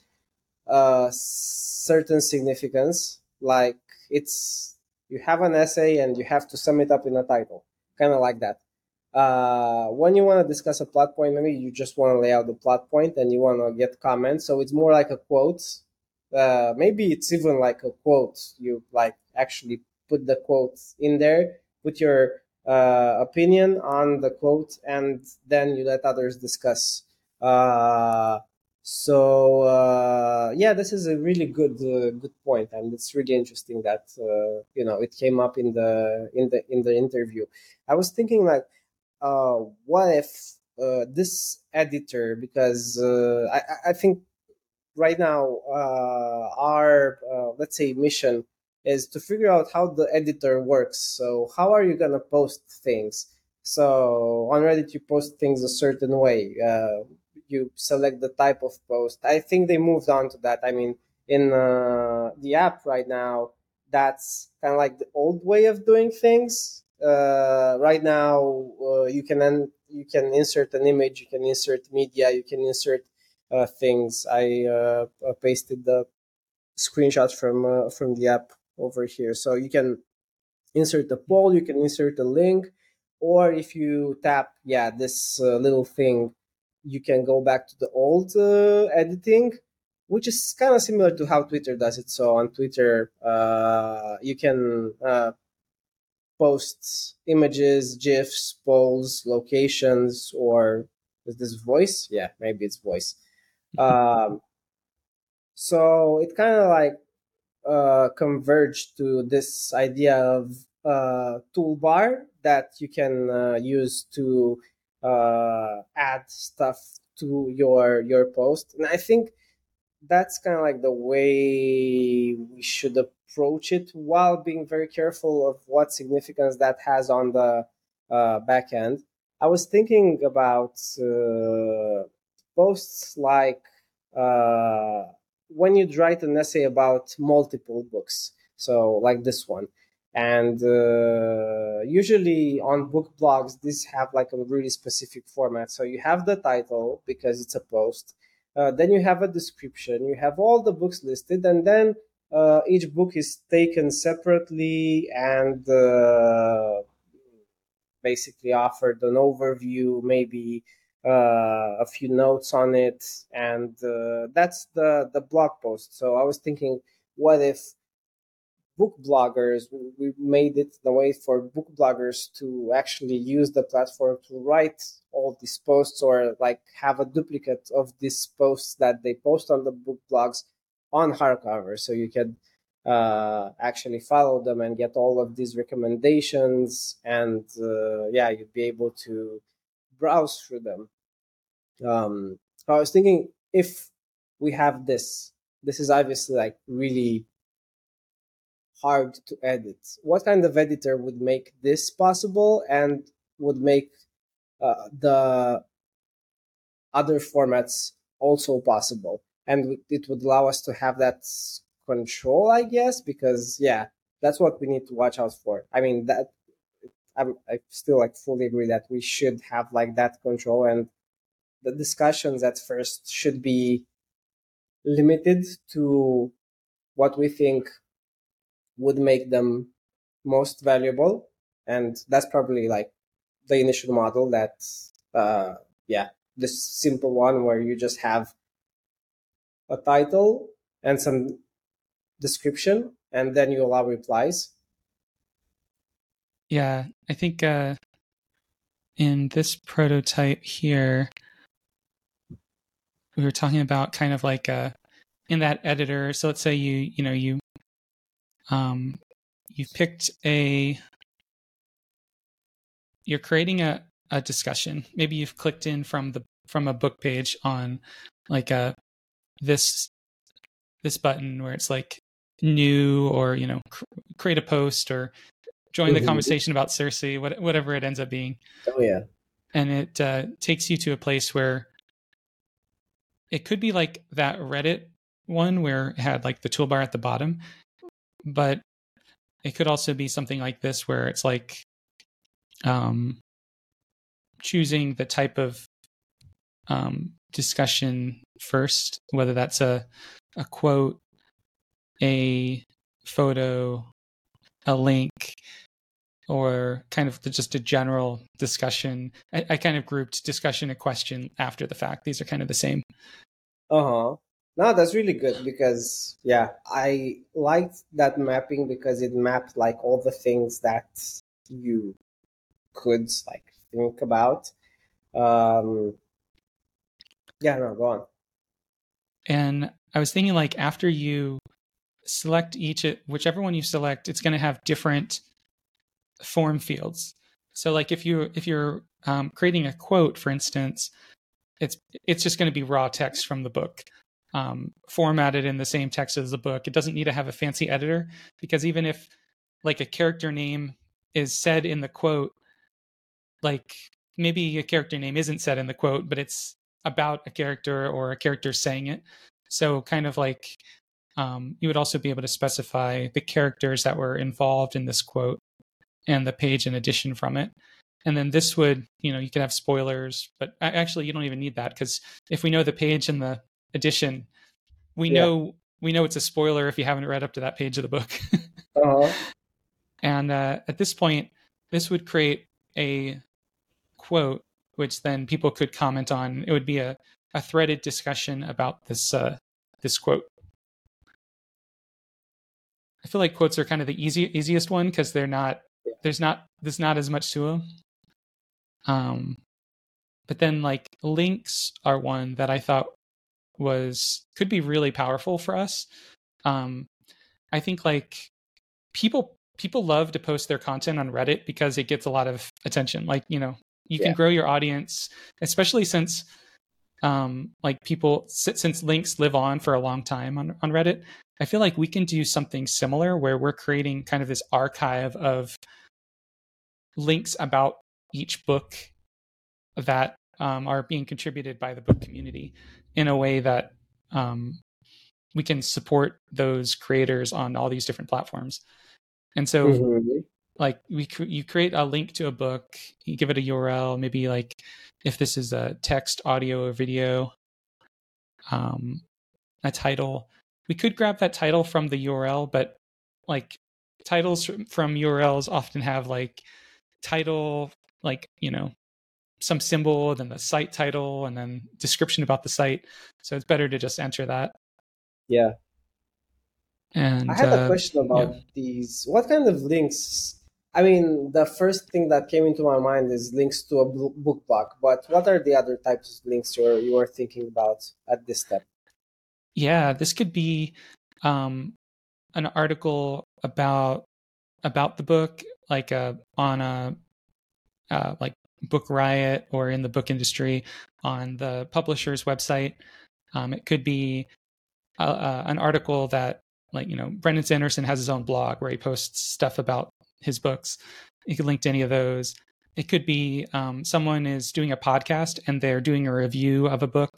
certain significance. Like it's you have an essay and you have to sum it up in a title, kind of like that. Uh, when you want to discuss a plot point, maybe you just want to lay out the plot point and you want to get comments. So it's more like a quote. Uh, maybe it's even like a quote. You like actually put the quote in there, put your uh, opinion on the quote, and then you let others discuss. Uh, so uh, yeah, this is a really good uh, good point, and it's really interesting that uh, you know it came up in the in the in the interview. I was thinking like, uh, what if uh, this editor? Because uh, I I- think right now our let's say mission is to figure out how the editor works. So how are you gonna post things? So on Reddit you post things a certain way. You select the type of post. I think they moved on to that. I mean, in uh, the app right now, that's kind of like the old way of doing things. Uh, right now, uh, you can en- you can insert an image, you can insert media, you can insert uh, things. I uh, uh, pasted the screenshots from from the app over here, so you can insert a poll, you can insert a link, or if you tap yeah this little thing, you can go back to the old uh, editing, which is kind of similar to how Twitter does it. So on Twitter, uh, you can uh, post images, gifs, polls, locations, or is this voice? Yeah, maybe it's voice. Um, so it kind of like uh, converged to this idea of uh, toolbar that you can uh, use to uh, add stuff to your your post, and I think that's kind of like the way we should approach it, while being very careful of what significance that has on the uh, back end. I was thinking about uh, posts like uh, when you write an essay about multiple books, so like this one. And uh, usually on book blogs, these have like a really specific format. So you have the title because it's a post. Uh, then you have a description. You have all the books listed, and then uh, each book is taken separately and uh, basically offered an overview, maybe uh, a few notes on it, and uh, that's the the blog post. So I was thinking, what if book bloggers we made it the way for book bloggers to actually use the platform to write all these posts or like have a duplicate of these posts that they post on the book blogs on hardcover. So you can uh, actually follow them and get all of these recommendations and uh, yeah you'd be able to browse through them. Um, i was thinking if we have this this is obviously like really hard to edit. What kind of editor would make this possible and would make uh, the other formats also possible? And it would allow us to have that control i guess because yeah that's what we need to watch out for. I mean that I'm, i still like fully agree that we should have like that control and the discussions at first should be limited to what we think would make them most valuable. And that's probably like the initial model that uh yeah this simple one where you just have a title and some description and then you allow replies. Yeah i think uh in this prototype here we were talking about kind of like uh in that editor. So let's say you you know you um, you've picked a you're creating a, a discussion maybe you've clicked in from the from a book page on like a uh, this this button where it's like new or you know cr- create a post or join mm-hmm. the conversation about Circe, what, whatever it ends up being. Oh yeah, and it uh, takes you to a place where it could be like that Reddit one where it had like the toolbar at the bottom, but it could also be something like this where it's like um, choosing the type of um, discussion first, whether that's a a quote, a photo, a link, or kind of just a general discussion. I, I kind of grouped discussion and question after the fact. These are kind of the same. Uh huh. No, that's really good because yeah, I liked that mapping because it mapped like all the things that you could like think about. Um yeah, no, go on. And I was thinking like after you select each whichever one you select, it's going to have different form fields. So like if you if you're um, creating a quote, for instance, it's it's just going to be raw text from the book um, formatted in the same text as the book. It doesn't need to have a fancy editor because even if like a character name is said in the quote, like maybe a character name isn't said in the quote, but it's about a character or a character saying it. So kind of like um, you would also be able to specify the characters that were involved in this quote and the page in addition from it. And then this would, you know, you could have spoilers, but actually you don't even need that because if we know the page and the edition, we yeah. know we know it's a spoiler if you haven't read up to that page of the book. uh-huh. And uh, at this point, this would create a quote, which then people could comment on. It would be a, a threaded discussion about this uh, this quote. I feel like quotes are kind of the easy easiest one because they're not yeah. there's not there's not as much to them. Um, but then like links are one that I thought was could be really powerful for us. Um, I think like people people love to post their content on Reddit because it gets a lot of attention. Like you know you yeah. can grow your audience, especially since um, like people since links live on for a long time on on Reddit. I feel like we can do something similar where we're creating kind of this archive of links about each book that um, are being contributed by the book community in a way that um, we can support those creators on all these different platforms. And so, mm-hmm. like, we you create a link to a book, you give it a URL, maybe like if this is a text, audio, or video, um, a title, we could grab that title from the URL, but like titles from URLs often have like title, like, you know, some symbol, then the site title, and then description about the site. So it's better to just enter that. Yeah. And I had uh, a question about yeah. these. What kind of links? I mean, the first thing that came into my mind is links to a book blog. But what are the other types of links you're you are thinking about at this step? Yeah, this could be um, an article about about the book, like uh, on a uh, like Book Riot or in the book industry on the publisher's website. Um, it could be uh, uh, an article that, like you know, Brandon Sanderson has his own blog where he posts stuff about his books. You could link to any of those. It could be um, someone is doing a podcast and they're doing a review of a book.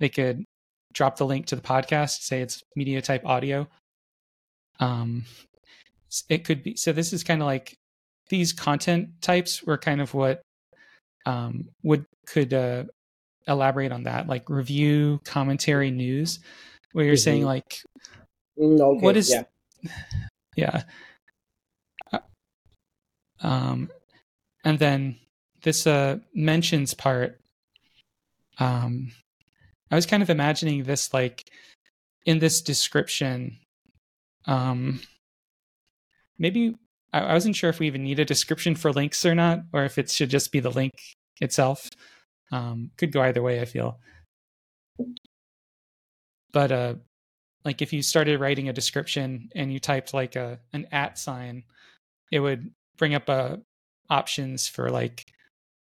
They could drop the link to the podcast, say it's media type audio. Um, it could be so. This is kind of like these content types were kind of what um, would could uh, elaborate on that, like review, commentary, news, where you're mm-hmm. saying like, mm, okay, what is, yeah, yeah. Uh, um, and then this uh, mentions part. Um, I was kind of imagining this like in this description. Um, maybe I, I wasn't sure if we even need a description for links or not, or if it should just be the link itself. Um, could go either way, I feel. But uh, like if you started writing a description and you typed like a an at sign, it would bring up uh, options for like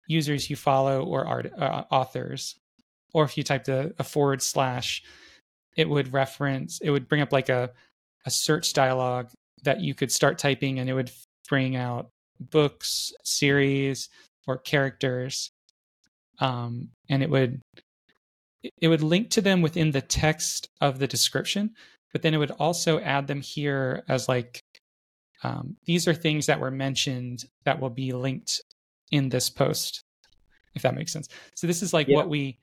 users you follow or art uh, authors. Or if you typed a, a forward slash, it would reference. It would bring up like a a search dialog that you could start typing and it would bring out books, series, or characters. Um, and it would it would link to them within the text of the description, but then it would also add them here as like um, these are things that were mentioned that will be linked in this post, if that makes sense. So this is like yeah. what we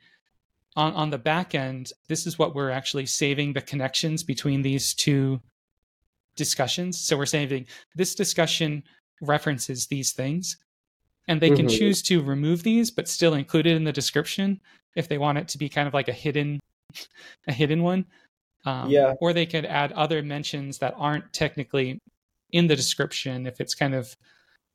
on on the back end. This is what we're actually saving the connections between these two discussions. So we're saving this discussion references these things, and they mm-hmm. can choose to remove these, but still include it in the description if they want it to be kind of like a hidden, a hidden one. Um, yeah. Or they could add other mentions that aren't technically in the description if it's kind of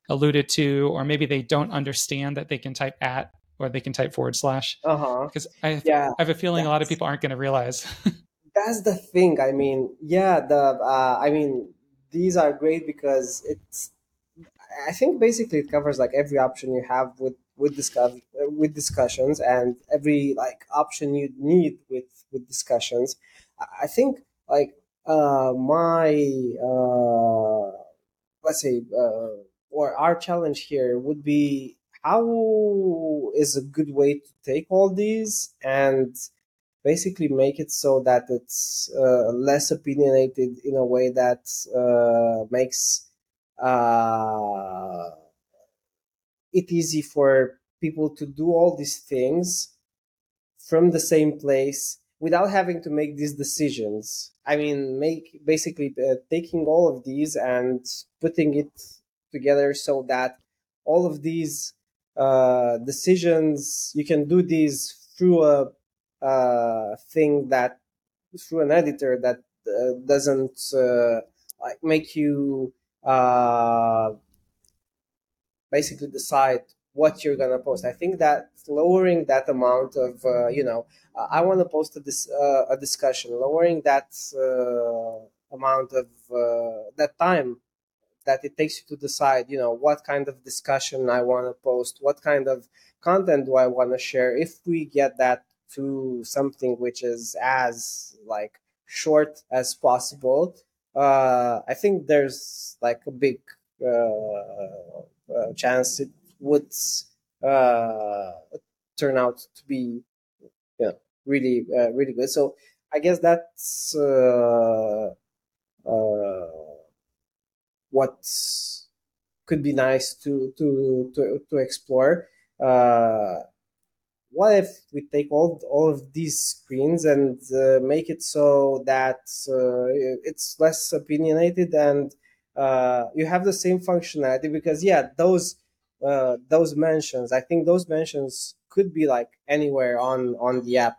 alluded to, or maybe they don't understand that they can type at or they can type forward slash. Uh huh. Because I, yeah, I have a feeling a lot of people aren't going to realize. that's the thing. I mean, yeah, the uh, I mean, these are great because it's. I think basically it covers like every option you have with with discuss with discussions and every like option you need with with discussions. I think like uh, my uh, let's say uh, or our challenge here would be how is a good way to take all these and basically make it so that it's uh, less opinionated in a way that uh, makes uh, it easy for people to do all these things from the same place without having to make these decisions. I mean, make basically uh, taking all of these and putting it together so that all of these uh, decisions you can do these through a uh, thing that through an editor that uh, doesn't uh, like make you uh, basically decide what you're gonna post. I think that lowering that amount of uh, you know, I want to post a, dis- uh, a discussion, lowering that uh, amount of uh, that time that it takes you to decide, you know, what kind of discussion I want to post, what kind of content do I want to share. If we get that to something which is as like short as possible uh, i think there's like a big uh, uh, chance it would uh, turn out to be you know, really uh, really good. So i guess that's what could be nice to to to, to explore what if we take all all of these screens and uh, make it so that uh, it's less opinionated and uh, you have the same functionality? Because yeah those uh, those mentions i think those mentions could be like anywhere on on the app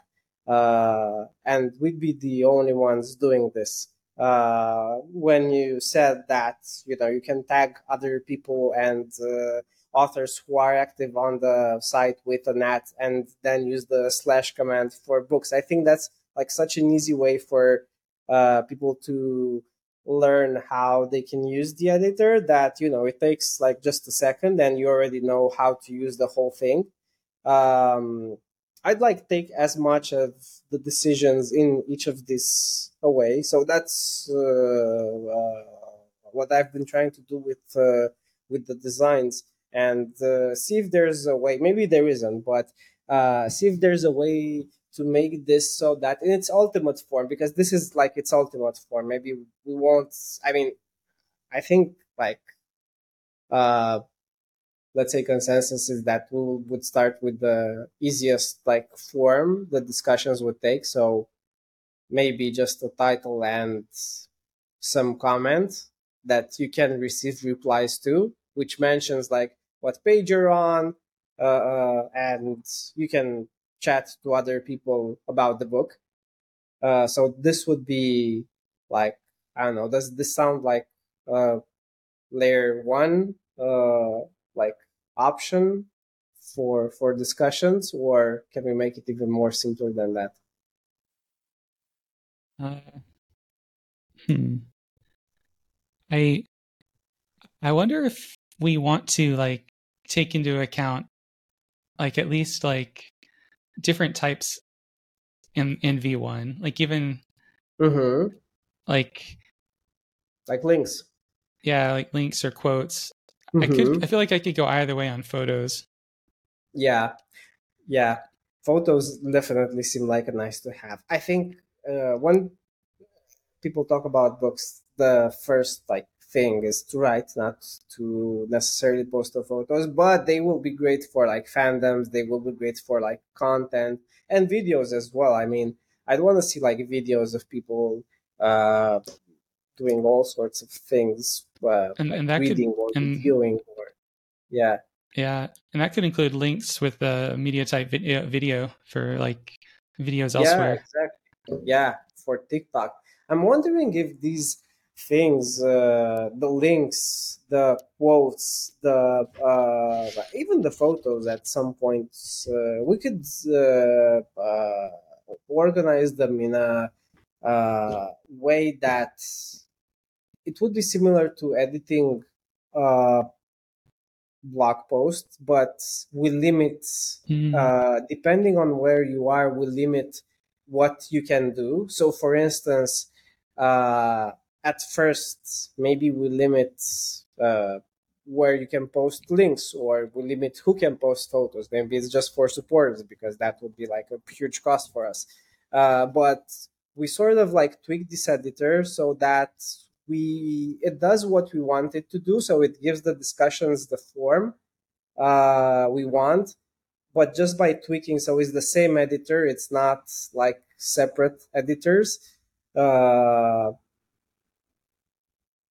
uh, and we'd be the only ones doing this uh, when you said that you know you can tag other people and authors who are active on the site with an ad and then use the slash command for books. I think that's like such an easy way for uh, people to learn how they can use the editor that you know it takes like just a second and you already know how to use the whole thing. Um, i'd like take as much of the decisions in each of these away. So that's uh, uh, what i've been trying to do with uh, with the designs and uh, see if there's a way maybe there isn't but uh, see if there's a way to make this so that in its ultimate form because this is like its ultimate form. Maybe we won't i mean i think like uh let's say consensus is that we would start with the easiest like form the discussions would take. So maybe just a title and some comment that you can receive replies to which mentions like what page you're on uh, uh, and you can chat to other people about the book. Uh, so this would be like I don't know. Does this sound like uh, layer one uh, like option for for discussions, or can we make it even more simpler than that? Uh, hmm. I I wonder if we want to like take into account like at least like different types in in V1. Like even mm-hmm. like like links. Yeah, like links or quotes. Mm-hmm. I could I feel like I could go either way on photos. Yeah. Yeah. Photos definitely seem like a nice to have. I think uh, when people talk about books, the first like thing is to write, not to necessarily post the photos, but they will be great for like fandoms. They will be great for like content and videos as well. I mean, I'd want to see like videos of people uh, doing all sorts of things, uh, and, like and that reading could, or and, viewing, or yeah, yeah, and that could include links with the media type video, video for like videos elsewhere. Yeah, exactly. Yeah, for TikTok. I'm wondering if these things, uh, the links, the quotes, the uh, even the photos. At some points, uh, we could uh, uh, organize them in a uh, way that it would be similar to editing a blog post, but we limit mm. depending on where you are. We limit what you can do. So, for instance. Uh, at first maybe we limit uh, where you can post links or we limit who can post photos. Maybe it's just for supporters because that would be like a huge cost for us. Uh, but we sort of like tweak this editor so that we it does what we want it to do. So it gives the discussions the form uh, we want but just by tweaking so it's the same editor. It's not like separate editors. Uh,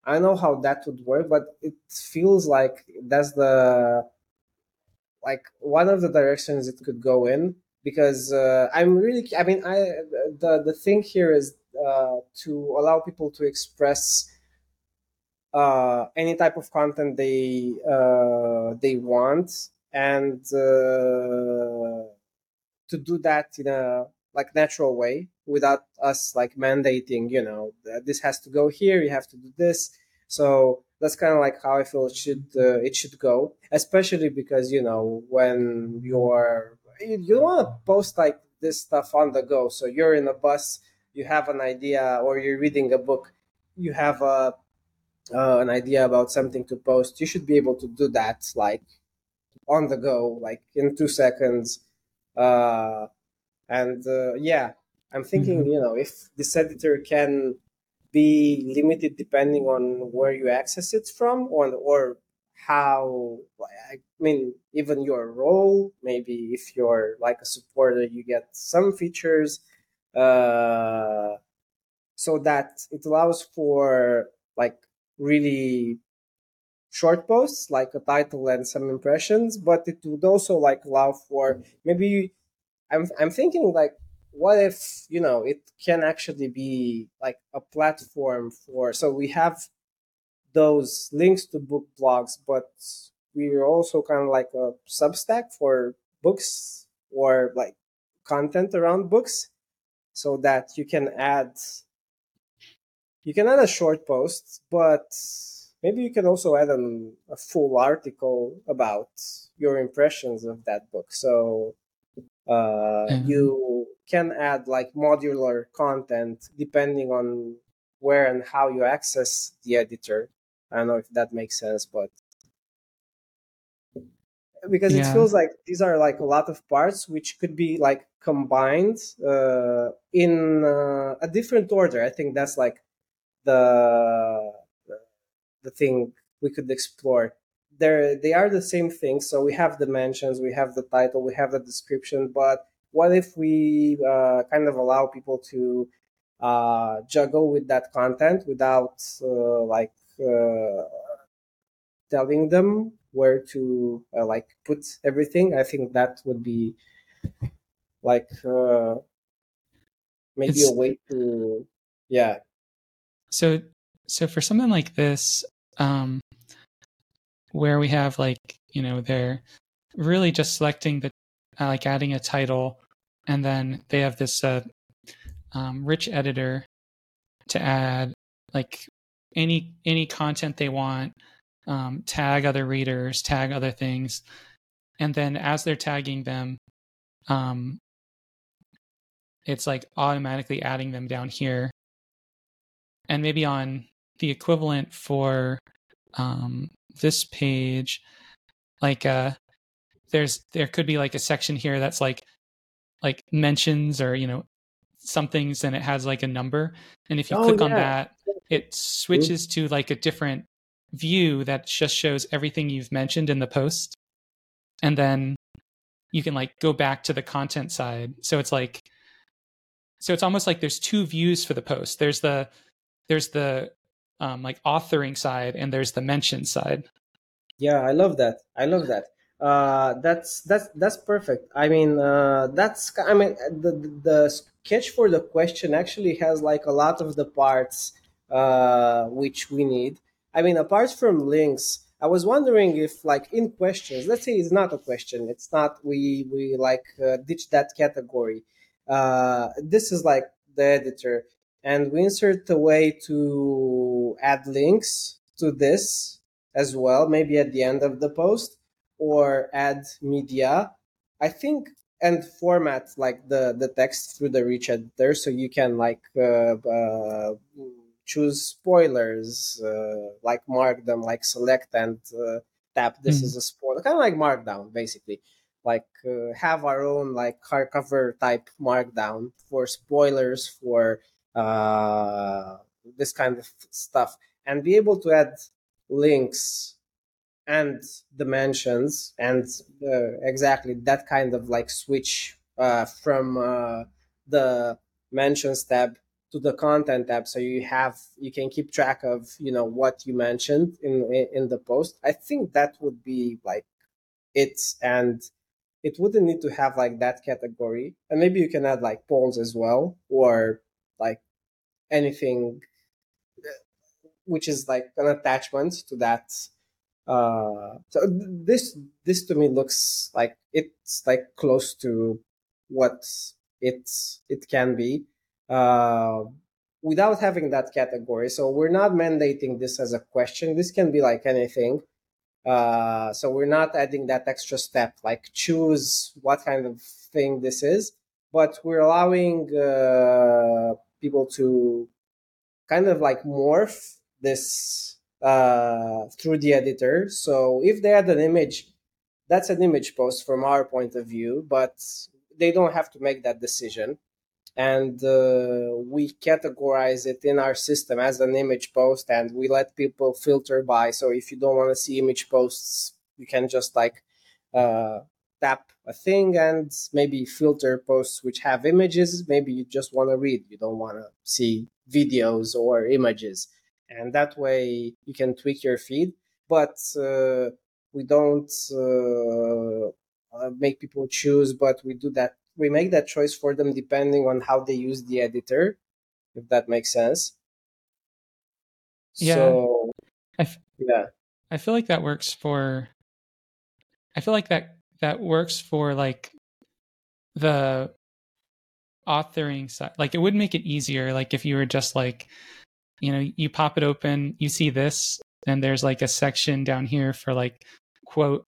I know how that would work, but it feels like that's the like one of the directions it could go in because uh, I'm really I mean I the the thing here is uh, to allow people to express uh, any type of content they uh, they want and uh, to do that in a like natural way without us like mandating you know this has to go here you have to do this. So that's kind of like how i feel it should uh, it should go especially because you know when you're you, you want to post like this stuff on the go. So you're in a bus you have an idea or you're reading a book you have a uh, an idea about something to post you should be able to do that like on the go like in two seconds. Uh and uh, yeah i'm thinking mm-hmm. you know if this editor can be limited depending on where you access it from or or how I mean even your role maybe if you're like a supporter you get some features uh, so that it allows for like really short posts like a title and some impressions but it would also like allow for maybe i'm i'm thinking like what if you know it can actually be like a platform for so we have those links to book blogs but we're also kind of like a substack for books or like content around books so that you can add you can add a short post but maybe you can also add an, a full article about your impressions of that book. So mm-hmm. you can add like modular content depending on where and how you access the editor i don't know if that makes sense but because yeah. it feels like these are like a lot of parts which could be like combined uh, in uh, a different order i think that's like the the thing we could explore they're they are the same thing. So we have the mentions we have the title we have the description but what if we uh, kind of allow people to uh, juggle with that content without uh, like uh, telling them where to uh, like put everything? I think that would be like uh, maybe it's, a way to yeah. So so for something like this um where we have like you know they're really just selecting the uh, like adding a title and then they have this uh, um, rich editor to add like any any content they want um, tag other readers, tag other things, and then as they're tagging them, um, it's like automatically adding them down here, and maybe on the equivalent for um, this page, like uh, there's there could be like a section here that's like like mentions or you know some things and it has like a number and if you oh, click yeah. on that it switches to like a different view that just shows everything you've mentioned in the post. And then you can like go back to the content side. So it's like so it's almost like there's two views for the post. There's the there's the um, like authoring side and there's the mention side. Yeah, I love that. I love that. Uh, that's that's that's perfect. I mean, uh, that's I mean the the sketch for the question actually has like a lot of the parts uh, which we need. I mean, apart from links, I was wondering if, like, in questions, let's say it's not a question, it's not we we like uh, ditch that category. Uh, this is like the editor, and we insert a way to add links to this as well, maybe at the end of the post, or add media. I think and format like the the text through the rich editor, so you can like. Uh, uh choose spoilers, uh, like mark them, like select and uh, tap this mm. is a spoiler, kind of like markdown basically. Like uh, have our own like hardcover type markdown for spoilers for uh, this kind of stuff, and be able to add links and dimensions and uh, exactly that kind of like switch uh, from uh, the mentions tab to the content tab so you have you can keep track of you know what you mentioned in in the post. I think that would be like it and it wouldn't need to have like that category. And maybe you can add like polls as well or like anything which is like an attachment to that uh so this this to me looks like it's like close to what it's it can be uh, without having that category. So we're not mandating this as a question. This can be like anything. Uh, so we're not adding that extra step, like choose what kind of thing this is, but we're allowing uh, people to kind of like morph this uh, through the editor. So if they add an image, that's an image post from our point of view, but they don't have to make that decision and uh, we categorize it in our system as an image post and we let people filter by so if you don't want to see image posts you can just like uh, tap a thing and maybe filter posts which have images maybe you just want to read you don't want to see videos or images and that way you can tweak your feed but uh, we don't uh, uh make people choose but we do that we make that choice for them depending on how they use the editor, if that makes sense. Yeah. So, I f- yeah. I feel like that works for. I feel like that that works for like the authoring side. Like it would make it easier. Like if you were just like, you know, you pop it open, you see this, and there's like a section down here for like quote,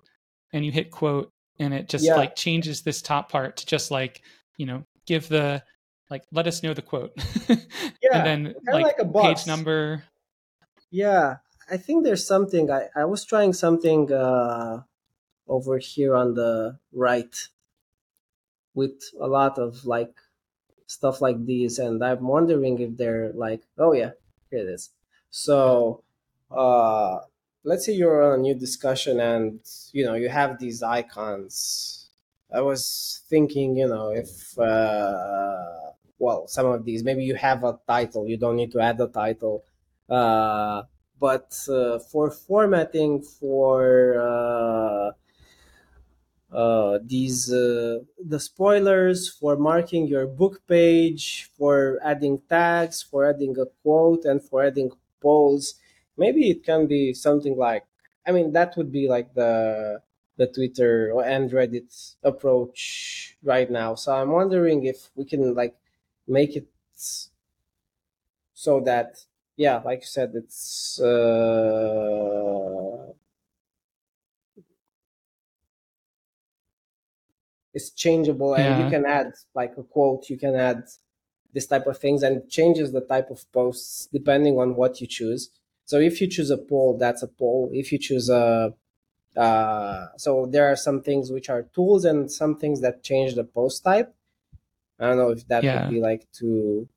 and you hit quote, and it just yeah. like changes this top part to just like you know give the like let us know the quote yeah and then like, like, page number yeah i think there's something i i was trying something uh over here on the right with a lot of like stuff like these and i'm wondering if they're like oh yeah here it is. So uh let's say you're on a new discussion and you know you have these icons. I was thinking you know if uh, well some of these maybe you have a title you don't need to add a title uh, but uh, for formatting for uh, uh, these uh, the spoilers for marking your book page for adding tags for adding a quote and for adding polls. Maybe it can be something like i mean that would be like the the twitter and reddit approach right now. So i'm wondering if we can like make it so that yeah like you said it's uh it's changeable and yeah. you can add like a quote you can add this type of things and changes the type of posts depending on what you choose so if you choose a poll, that's a poll. If you choose a uh, so there are some things which are tools and some things that change the post type. I don't know if that yeah. would be like to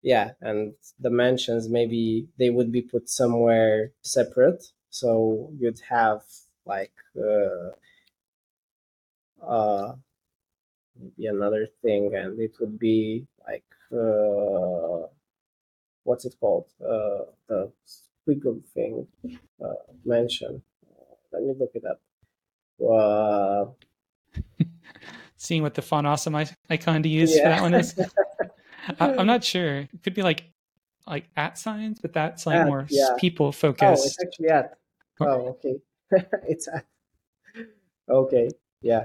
yeah, and the mentions maybe they would be put somewhere separate. So you'd have like uh, uh maybe another thing and it would be like uh what's it called? Uh, the squiggle thing uh, mention. Let me look it up. Uh, Seeing what the font awesome icon to use yeah. for that one is. I, am not sure. It could be like like at signs, but that's like at, more yeah. people focused. Oh, it's actually at. Oh, okay. it's at. Okay, yeah.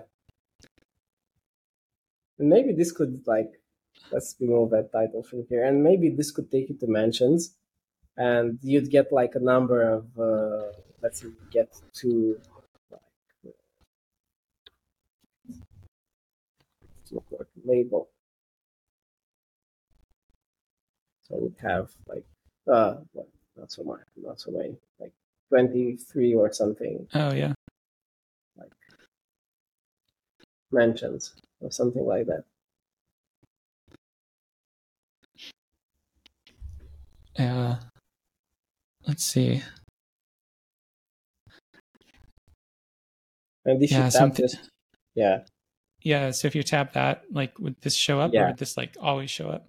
Maybe this could like let's remove that title from here. And maybe this could take you to mentions and you'd get like a number of, uh, let's say, get to like, label. So we'd have like, uh, what, not so much, not so many, like 23 or something. Oh, yeah. Like mentions or something like that. Uh, let's see. And yeah. This. Yeah. Yeah. So if you tap that, like, would this show up, yeah. or would this like always show up?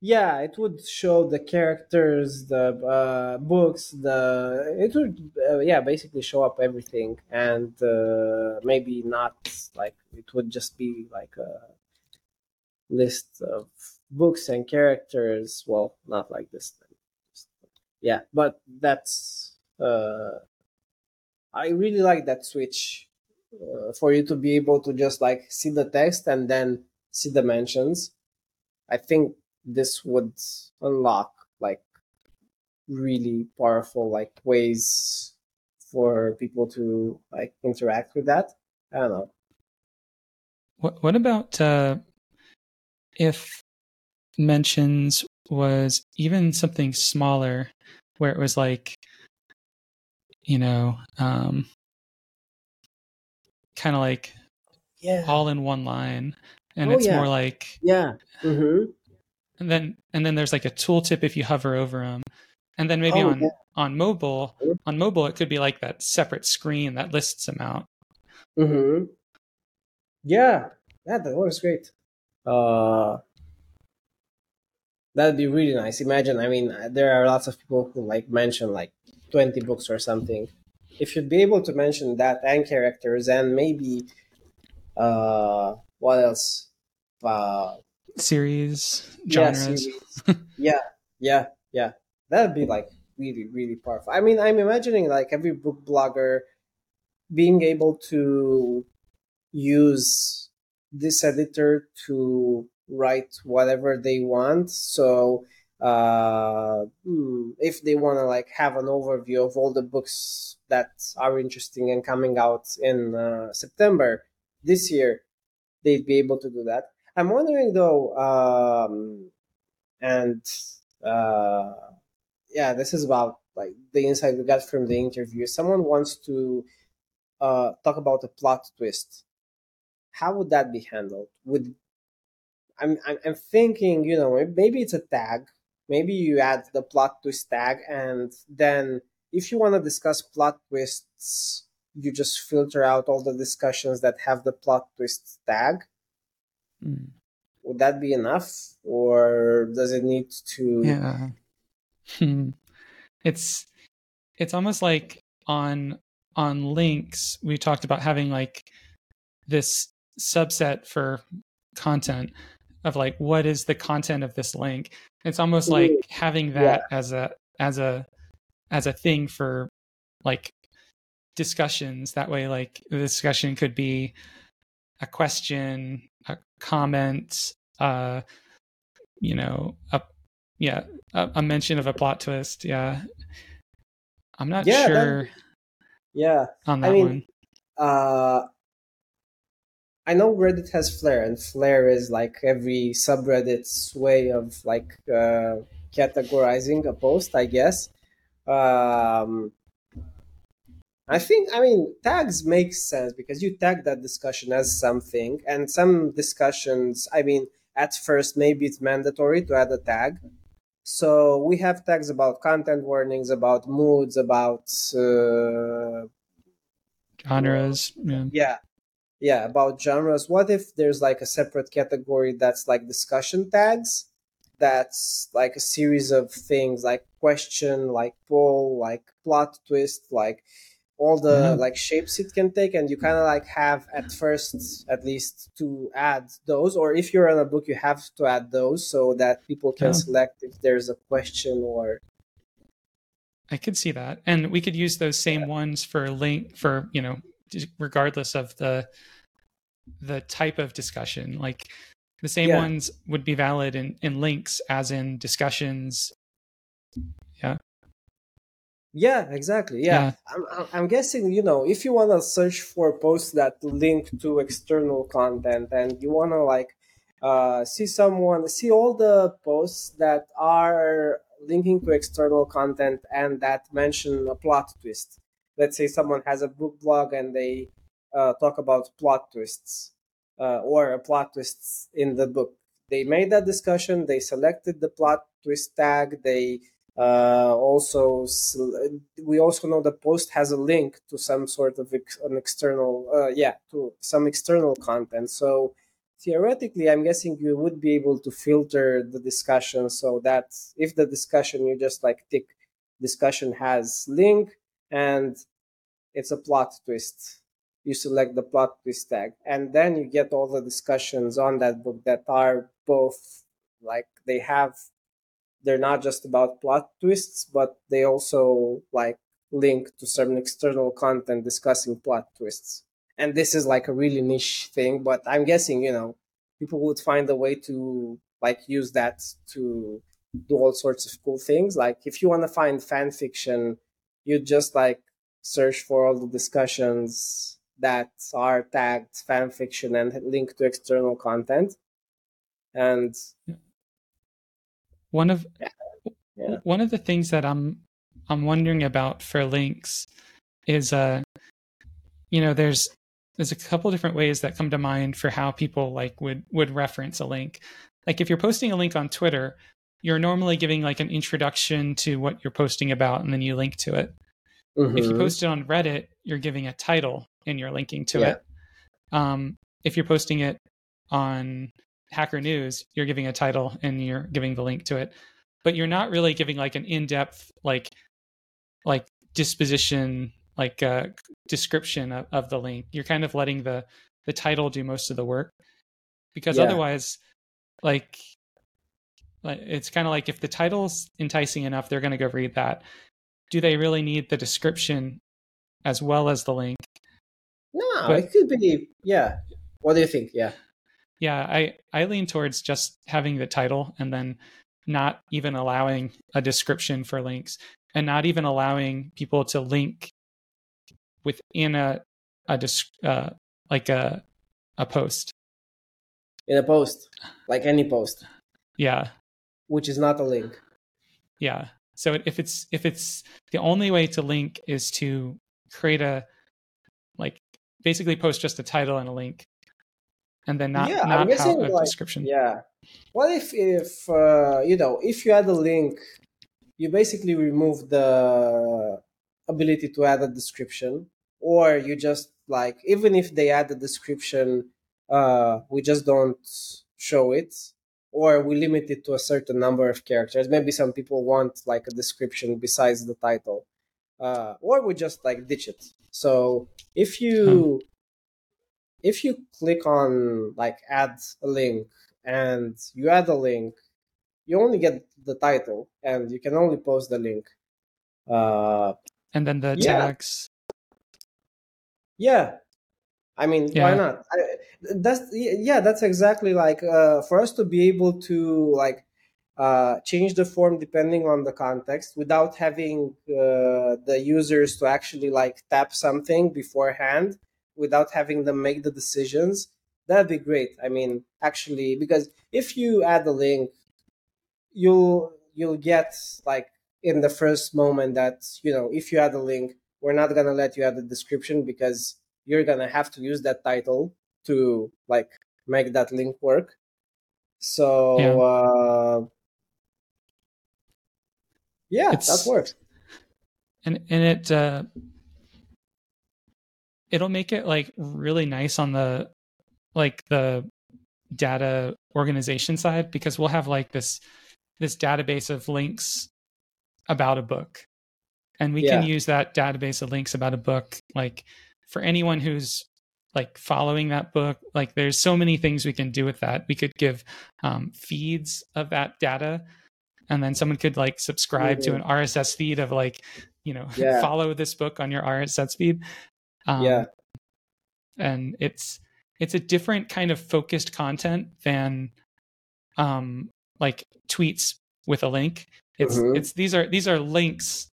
Yeah, it would show the characters, the uh, books, the it would uh, yeah basically show up everything, and uh, maybe not like it would just be like a list of books and characters. Well, not like this yeah but that's uh i really like that switch uh, for you to be able to just like see the text and then see the mentions i think this would unlock like really powerful like ways for people to like interact with that i don't know what what about uh if mentions was even something smaller where it was like you know um kind of like yeah all in one line and Oh, it's yeah. more like Yeah. Mm-hmm. And then and then there's like a tooltip if you hover over them and then maybe Oh, on yeah. on mobile on mobile it could be like that separate screen that lists them out Mm-hmm. Yeah. Yeah, that works great. Uh, that'd be really nice. Imagine, I mean, there are lots of people who like mention like 20 books or something. If you'd be able to mention that and characters and maybe, uh, what else? Uh, series yeah, genres series. yeah, yeah, yeah. That'd be like really, really powerful. I mean, I'm imagining like every book blogger being able to use this editor to write whatever they want. So, uh, hmm, if they want to like have an overview of all the books that are interesting and coming out in uh, September this year, they'd be able to do that. I'm wondering though, um, and uh, yeah, this is about like the insight we got from the interview. Someone wants to uh, talk about a plot twist. How would that be handled? Would I'm, I'm I'm thinking, you know, maybe it's a tag. Maybe you add the plot twist tag, and then if you want to discuss plot twists, you just filter out all the discussions that have the plot twist tag. Mm. Would that be enough, or does it need to? yeah Hmm. it's it's almost like on on links we talked about having like this subset for content of like what is the content of this link it's almost like having that as a as a as a thing for like discussions that way like the discussion could be a question a comment uh you know a yeah a, a mention of a plot twist. Yeah. I'm not Yeah, that- sure Yeah, on I that mean, one. uh, I know Reddit has Flair, and Flair is like every subreddit's way of like uh, categorizing a post, I guess. Um, I think, I mean, tags make sense because you tag that discussion as something, and some discussions, I mean, at first, maybe it's mandatory to add a tag. So we have tags about content warnings, about moods, about uh, genres yeah. Yeah. Yeah about genres. What if there's like a separate category that's like discussion tags? That's like a series of things like question like poll like plot twist like all the Yeah. like shapes it can take and you kind of like have at first at least to add those or if you're on a book you have to add those so that people can Yeah. select if there's a question or I could see that, and we could use those same ones for link for you know, regardless of the the type of discussion. Like the same Yeah. ones would be valid in in links as in discussions. Yeah, exactly. Yeah, Yeah. I'm, I'm- I'm guessing you know if you want to search for posts that link to external content and you want to like uh, see someone see all the posts that are linking to external content and that mention a plot twist. Let's say someone has a book blog and they uh, talk about plot twists uh, or a plot twists in the book. They made that discussion. They selected the plot twist tag. They uh, also, we also know that post has a link to some sort of ex- an external, uh, yeah, to some external content. So theoretically, I'm guessing you would be able to filter the discussion so that if the discussion you just like tick discussion has link and it's a plot twist, you select the plot twist tag, and then you get all the discussions on that book that are both like they have they're not just about plot twists, but they also like link to certain external content discussing plot twists. And this is like a really niche thing, but I'm guessing, you know, people would find a way to like use that to do all sorts of cool things. Like if you want to find fan fiction, you just like search for all the discussions that are tagged fan fiction and link to external content. And One of Yeah. one of the things that I'm I'm wondering about for links is uh you know there's there's a couple different ways that come to mind for how people like would would reference a link. Like if you're posting a link on Twitter, you're normally giving like an introduction to what you're posting about and then you link to it. Mm-hmm. If you mm-hmm. post it on Reddit, you're giving a title and you're linking to yeah. it. Um, if you're posting it on Hacker News, you're giving a title and you're giving the link to it. But you're not really giving like an in-depth like like disposition like uh, description of, of the link. You're kind of letting the the title do most of the work because yeah. otherwise like like it's kind of like if the title's enticing enough they're going to go read that do they really need the description as well as the link no but, it could be yeah what do you think yeah yeah i i lean towards just having the title and then not even allowing a description for links and not even allowing people to link within a a uh, like a a post. In a post like any post. Yeah. Which is not a link. Yeah. So if it's if it's the only way to link is to create a like basically post just a title and a link and then not yeah, not guessing, a like, description. yeah. What if if uh, you know if you add a link you basically remove the ability to add a description or you just like even if they add a description uh, we just don't show it or we limit it to a certain number of characters. Maybe some people want like a description besides the title uh, or we just like ditch it. So if you if you click on like add a link and you add a link you only get the title and you can only post the link uh, and then the yeah. tags yeah I mean, yeah. why not? I, that's yeah, that's exactly like uh, for us to be able to like uh, change the form depending on the context without having uh, the users to actually like tap something beforehand, without having them make the decisions. That'd be great. I mean, actually, because if you add the link, you'll you'll get like in the first moment that you know if you add a link, we're not gonna let you add the description because you're gonna have to use that title to like make that link work. So yeah, uh, yeah that works. And and it uh, it'll make it like really nice on the like the data organization side because we'll have like this this database of links about a book and we yeah. can use that database of links about a book like for anyone who's like following that book like there's so many things we can do with that we could give um, feeds of that data and then someone could like subscribe mm-hmm. to an rss feed of like you know yeah. follow this book on your rss feed um, yeah and it's it's a different kind of focused content than um like tweets with a link it's mm-hmm. it's these are these are links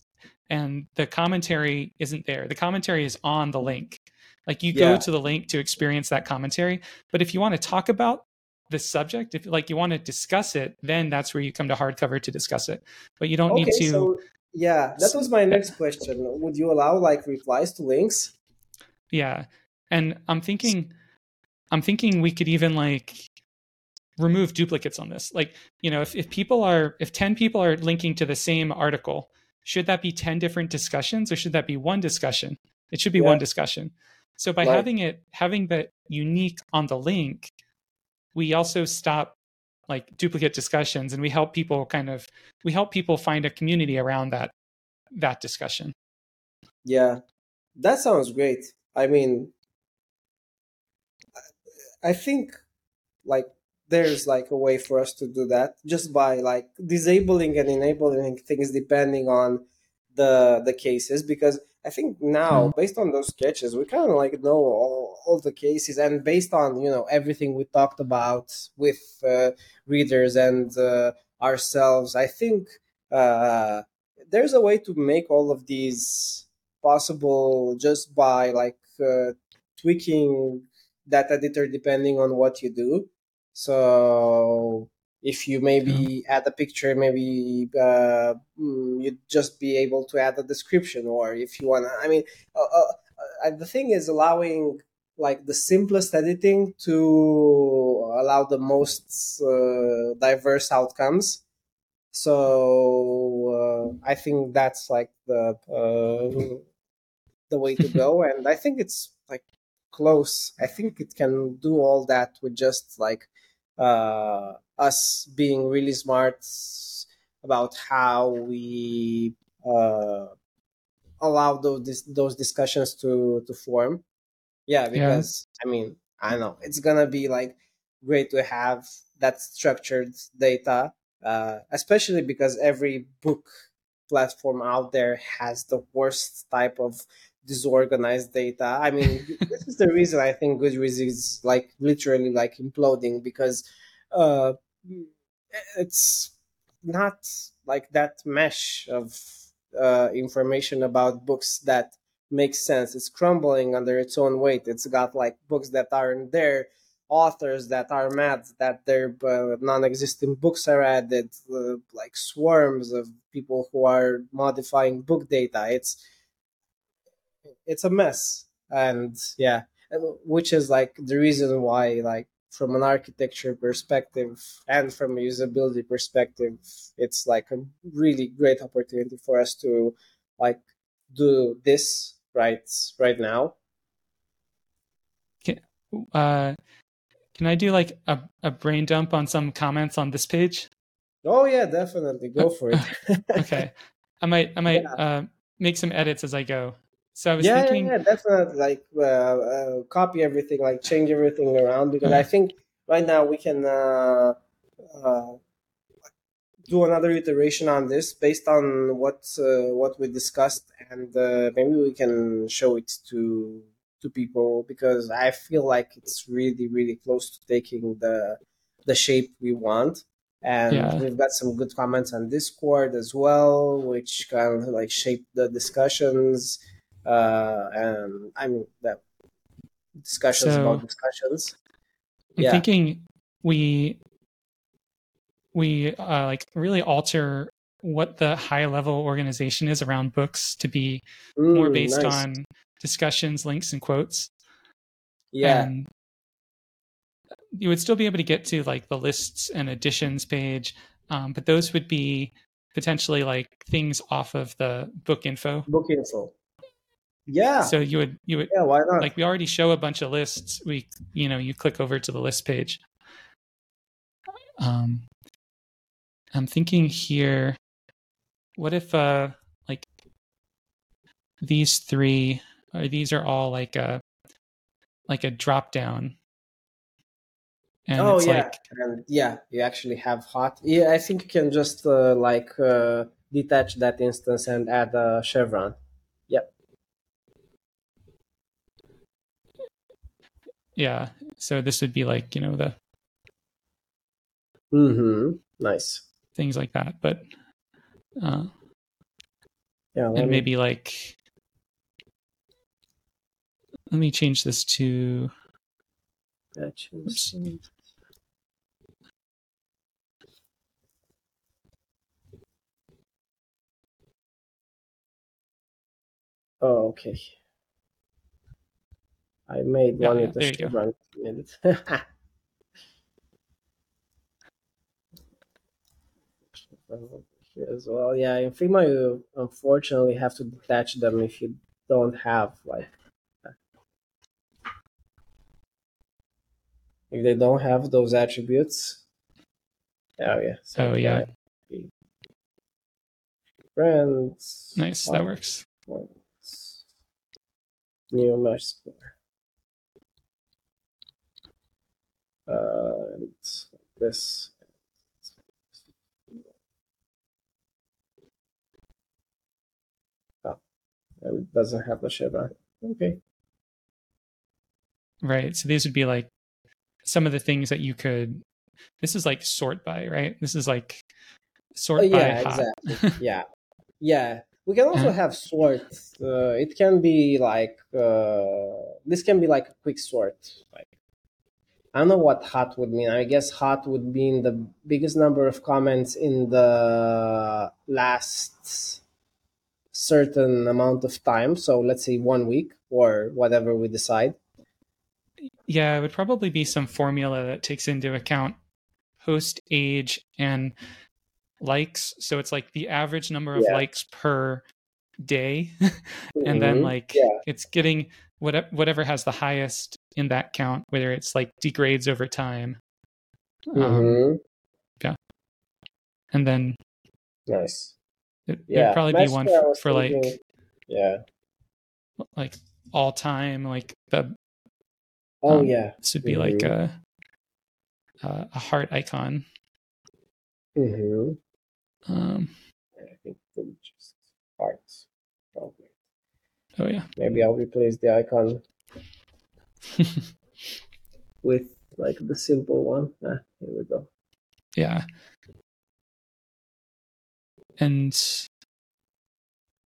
and the commentary isn't there. The commentary is on the link. Like you yeah. go to the link to experience that commentary. But if you want to talk about the subject, if like you want to discuss it, then that's where you come to hardcover to discuss it. But you don't okay, need to. So, yeah, that was my next question. Would you allow like replies to links? Yeah, and I'm thinking, I'm thinking we could even like remove duplicates on this. Like you know, if if people are if ten people are linking to the same article should that be 10 different discussions or should that be one discussion? It should be yeah. one discussion. So by having it having the unique on the link we also stop like duplicate discussions and we help people kind of we help people find a community around that that discussion. Yeah. That sounds great i mean i think like there's like a way for us to do that just by like disabling and enabling things depending on the the cases because I think now mm-hmm. based on those sketches we kind of like know all, all the cases and based on you know everything we talked about with uh, readers and uh, ourselves I think uh, there's a way to make all of these possible just by like uh, tweaking that editor depending on what you do so if you maybe yeah. add a picture, maybe uh, mm, you'd just be able to add a description, or if you want to, I mean, uh, uh, uh, the thing is allowing like the simplest editing to allow the most uh, diverse outcomes. So uh, I think that's like the uh, the way to go, and I think it's like close. I think it can do all that with just like uh, us being really smart about how we uh, allow those those discussions to to form. Yeah, because yeah. I mean, I know it's gonna be like great to have that structured data, uh, especially because every book platform out there has the worst type of disorganized data. I mean, this is the reason I think Goodreads is like literally like imploding because uh, it's not like that mesh of uh, information about books that makes sense. It's crumbling under its own weight. It's got like books that aren't there, authors that are mad that their uh, non-existent books are added, uh, like swarms of people who are modifying book data. It's it's a mess, and yeah, which is like the reason why like from an architecture perspective and from a usability perspective, it's like a really great opportunity for us to like do this right right now. Can, uh, can I do like a, a brain dump on some comments on this page? Oh yeah, definitely. Go for it. okay. I might I might yeah. uh, make some edits as I go. So I was yeah, thinking, yeah, yeah, definitely like uh, uh, copy everything, like change everything around because I think right now we can uh, uh, do another iteration on this based on what uh, what we discussed, and uh, maybe we can show it to to people because I feel like it's really really close to taking the the shape we want. And yeah. we've got some good comments on discord as well which kind of like shape the discussions uh, and I mean that discussions so, about discussions. I'm yeah. thinking we we uh, like really alter what the high level organization is around books to be mm, more based nice. on discussions, links, and quotes. Yeah. And you would still be able to get to like the lists and editions page, um, but those would be potentially like things off of the book info. Book info. Yeah. So you would you would yeah why not? Like we already show a bunch of lists. We you know you click over to the list page. Um, I'm thinking here. What if uh like these three or these are all like a like a drop down and oh yeah like... and yeah you actually have hot yeah i think you can just uh, like uh, detach that instance and add a chevron yep yeah so this would be like you know the mm-hmm nice. things like that but uh yeah and me... maybe like let me change this to Oh, okay. I made one yeah, in the run minute. Here as well. Yeah, in Figma you unfortunately have to detach them if you don't have like if they don't have those attributes. Oh yeah. So, oh yeah. Friends. Nice, that works. New mesh score. Uh, and this. Oh, it doesn't have the chevron. Okay. Right. So these would be like some of the things that you could. This is like sort by, right? This is like sort uh, yeah, by. Yeah, exactly. yeah, yeah. We can also have sort. Uh, it can be like uh, this can be like a quick sort, like I don't know what hot would mean. I guess hot would mean the biggest number of comments in the last certain amount of time. So let's say one week or whatever we decide. yeah, it would probably be some formula that takes into account post age and likes. So it's like the average number of Yeah. likes per day, and then Mhm. like Yeah. it's getting whatever whatever has the highest in that count, whether it's like degrades over time, um, Mhm. Yeah. And then nice. it, Yeah. it'd probably be one for, like. Yeah. like all time, like the Oh Um, yeah. this would be like a a a heart icon. Mm-hmm. Um, I think just parts. Probably. oh yeah. Maybe I'll replace the icon with like the simple one. Ah, here we go. Yeah. And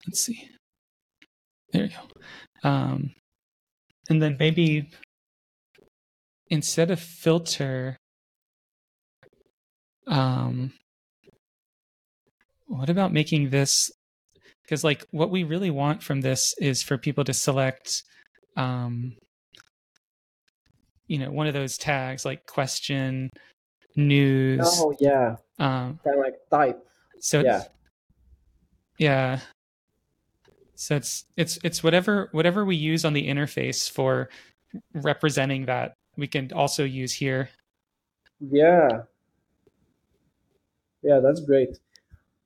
let's see. There you go. Um, and then maybe instead of filter, um, what about making this? Because like what we really want from this is for people to select, um, you know, one of those tags like question, news. Oh yeah, Um, kind of like type. so Yeah. yeah. So it's it's it's whatever whatever we use on the interface for representing that we can also use here. Yeah. Yeah, that's great.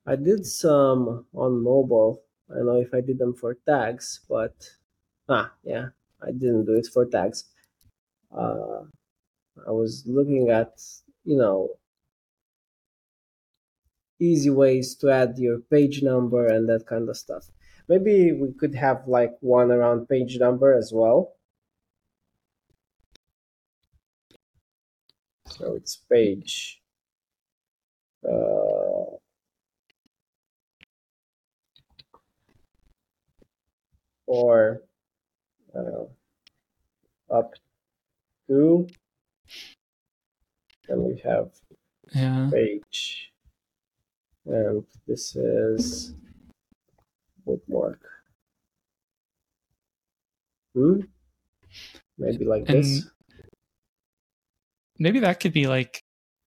I did some on mobile. I don't know if I did them for tags, but ah, yeah, I didn't do it for tags. Uh, I was looking at, you know, easy ways to add your page number and that kind of stuff. Maybe we could have like one around page number as well. So it's page. Uh, or uh, up to, and we have Yeah. page, and this is bookmark. Hmm. Maybe like this. Maybe that could be like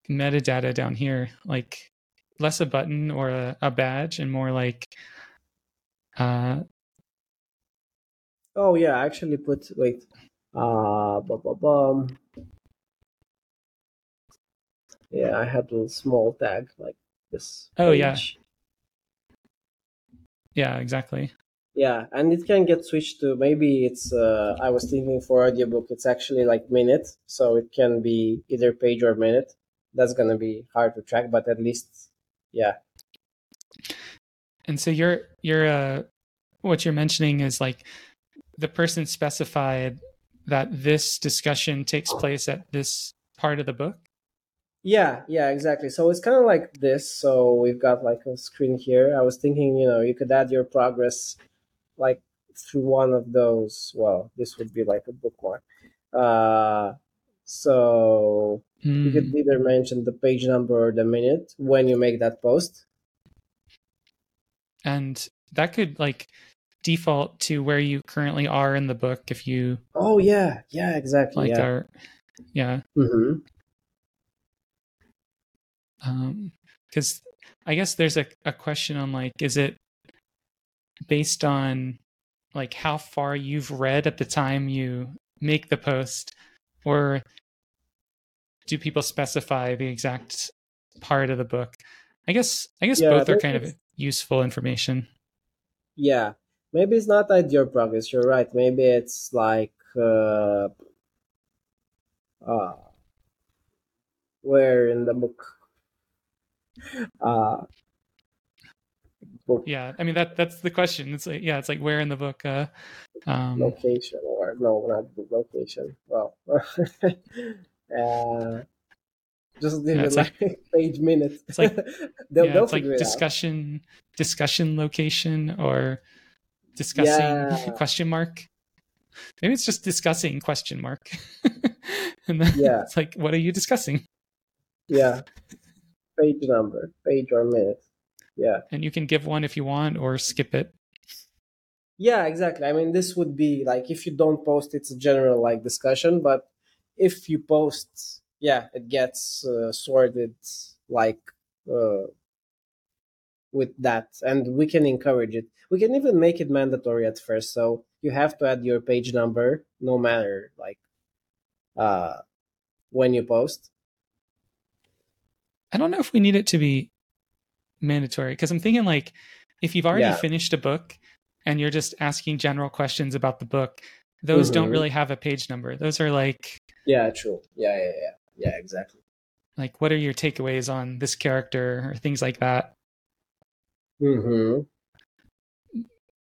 metadata down here, like less a button or a, a badge and more like uh Oh yeah, I actually put wait. Uh bum, bum. Yeah, I had a small tag like this. Oh, yeah. yeah, exactly. Yeah, and it can get switched to maybe it's uh I was thinking for audiobook it's actually like minute, so it can be either page or minute. That's gonna be hard to track, but at least yeah. And so you're you're uh what you're mentioning is like the person specified that this discussion takes place at this part of the book. Yeah, yeah, exactly. So it's kind of like this. So we've got like a screen here. I was thinking, you know, you could add your progress like through one of those. Well, this would be like a bookmark. Uh, so you Mm. could either mention the page number or the minute when you make that post. And that could like default to where you currently are in the book if you Oh yeah, yeah, exactly. like yeah. are yeah. hmm um because i guess there's a, a question on like is it based on like how far you've read at the time you make the post? Or do people specify the exact part of the book? I guess i guess Yeah, both are kind of useful information. Yeah, maybe it's not at your progress. You're right. Maybe it's like uh, uh, where in the book? Uh, book yeah i mean that that's the question it's like yeah it's like where in the book uh um location or no, not book location. Well, uh, just leave Yeah, it it's like, page minutes. it's like- they'll, yeah, they'll it's like it out. discussion discussion location or discussing Yeah. question mark maybe it's just discussing question mark and then Yeah. it's like what are you discussing Yeah, page number, page or minute. Yeah. and you can give one if you want or skip it yeah exactly i mean this would be like if you don't post it's a general like discussion but if you post yeah it gets uh, sorted like uh, with that and we can encourage it we can even make it mandatory at first so you have to add your page number no matter like uh when you post I don't know if we need it to be mandatory because I'm thinking like if you've already Yeah. finished a book and you're just asking general questions about the book, those don't Mhm. really have a page number. Those are like yeah true yeah yeah yeah yeah exactly like what are your takeaways on this character or things like that. Mm-hmm.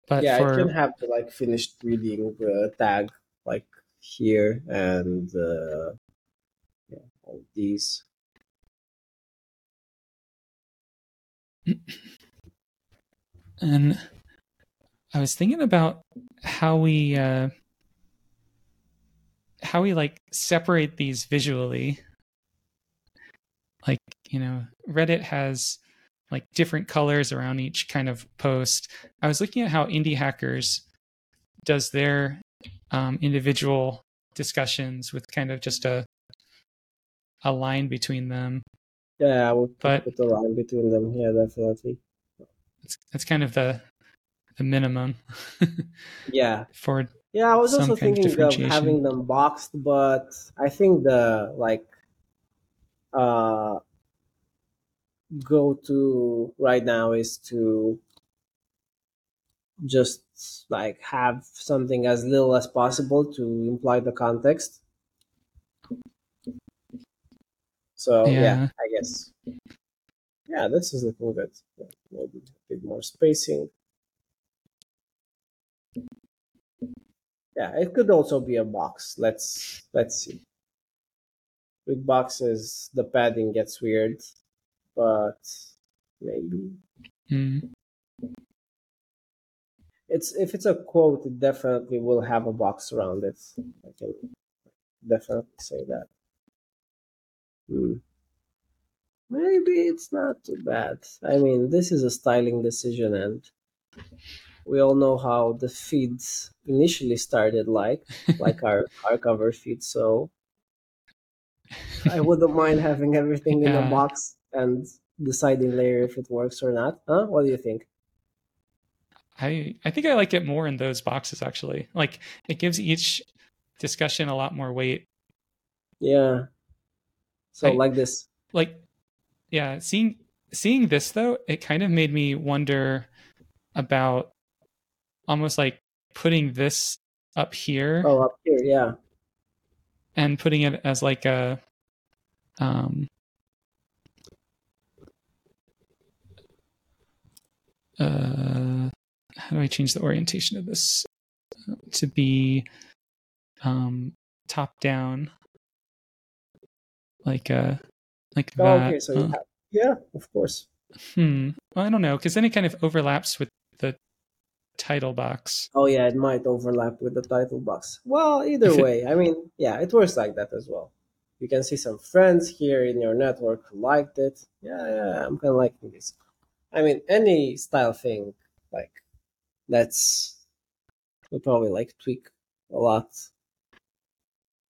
But yeah for it can have the like finished reading uh, tag like here and uh yeah all these and I was thinking about how we uh how we like separate these visually. Like, you know, Reddit has like different colors around each kind of post. I was looking at how Indie Hackers does their um, individual discussions with kind of just a a line between them. yeah i would But- put a line between them yeah definitely It's that's kind of the the minimum yeah for Yeah, I was also of thinking of differentiation. having them boxed, but I think the like uh go to right now is to just like have something as little as possible to imply the context. So yeah, Yeah. I guess. Yeah, this is looking good. Maybe a bit more spacing. Yeah, it could also be a box. Let's let's see. With boxes, the padding gets weird, but maybe mm, it's if it's a quote, it definitely will have a box around it. I can definitely say that. Hmm. Maybe it's not too bad. I mean, this is a styling decision, and we all know how the feeds initially started, like like our our cover feed. So I wouldn't mind having everything in a Yeah. box and deciding later if it works or not. Huh? What do you think? I I think I like it more in those boxes actually. Like it gives each discussion a lot more weight. Yeah. So I- like this. Like yeah, seeing seeing this though, it kind of made me wonder about almost like putting this up here Oh, up here, yeah. and putting it as like a um uh how do I change the orientation of this Uh, to be um top down like uh like Oh, that okay, so Uh, yeah, of course. hmm well, I don't know because then it kind of overlaps with the title box Oh yeah, it might overlap with the title box. Well, either If it- way, I mean, yeah, it works like that as well. You can see some friends here in your network who liked it. Yeah, yeah, I'm kind of liking this. I mean, any style thing, like that's we probably like tweak a lot.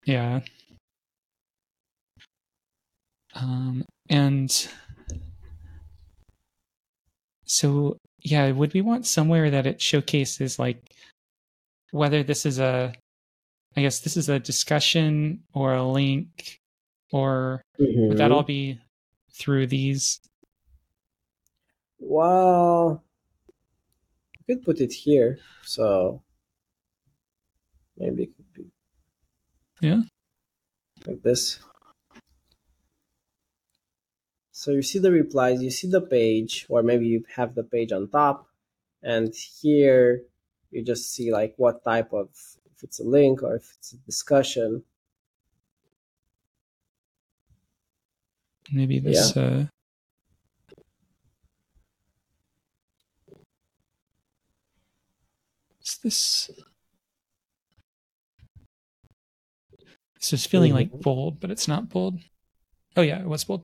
Yeah. Um, and so, yeah, would we want somewhere that it showcases like whether this is a, I guess this is a discussion or a link, or would that Mhm. all be through these? Well, you could put it here, so maybe it could be Yeah. like this. So you see the replies, you see the page, or maybe you have the page on top, and here you just see like what type of if it's a link or if it's a discussion. Maybe this, uh, is this, this is feeling like bold, but it's not bold. Oh yeah, it was bold.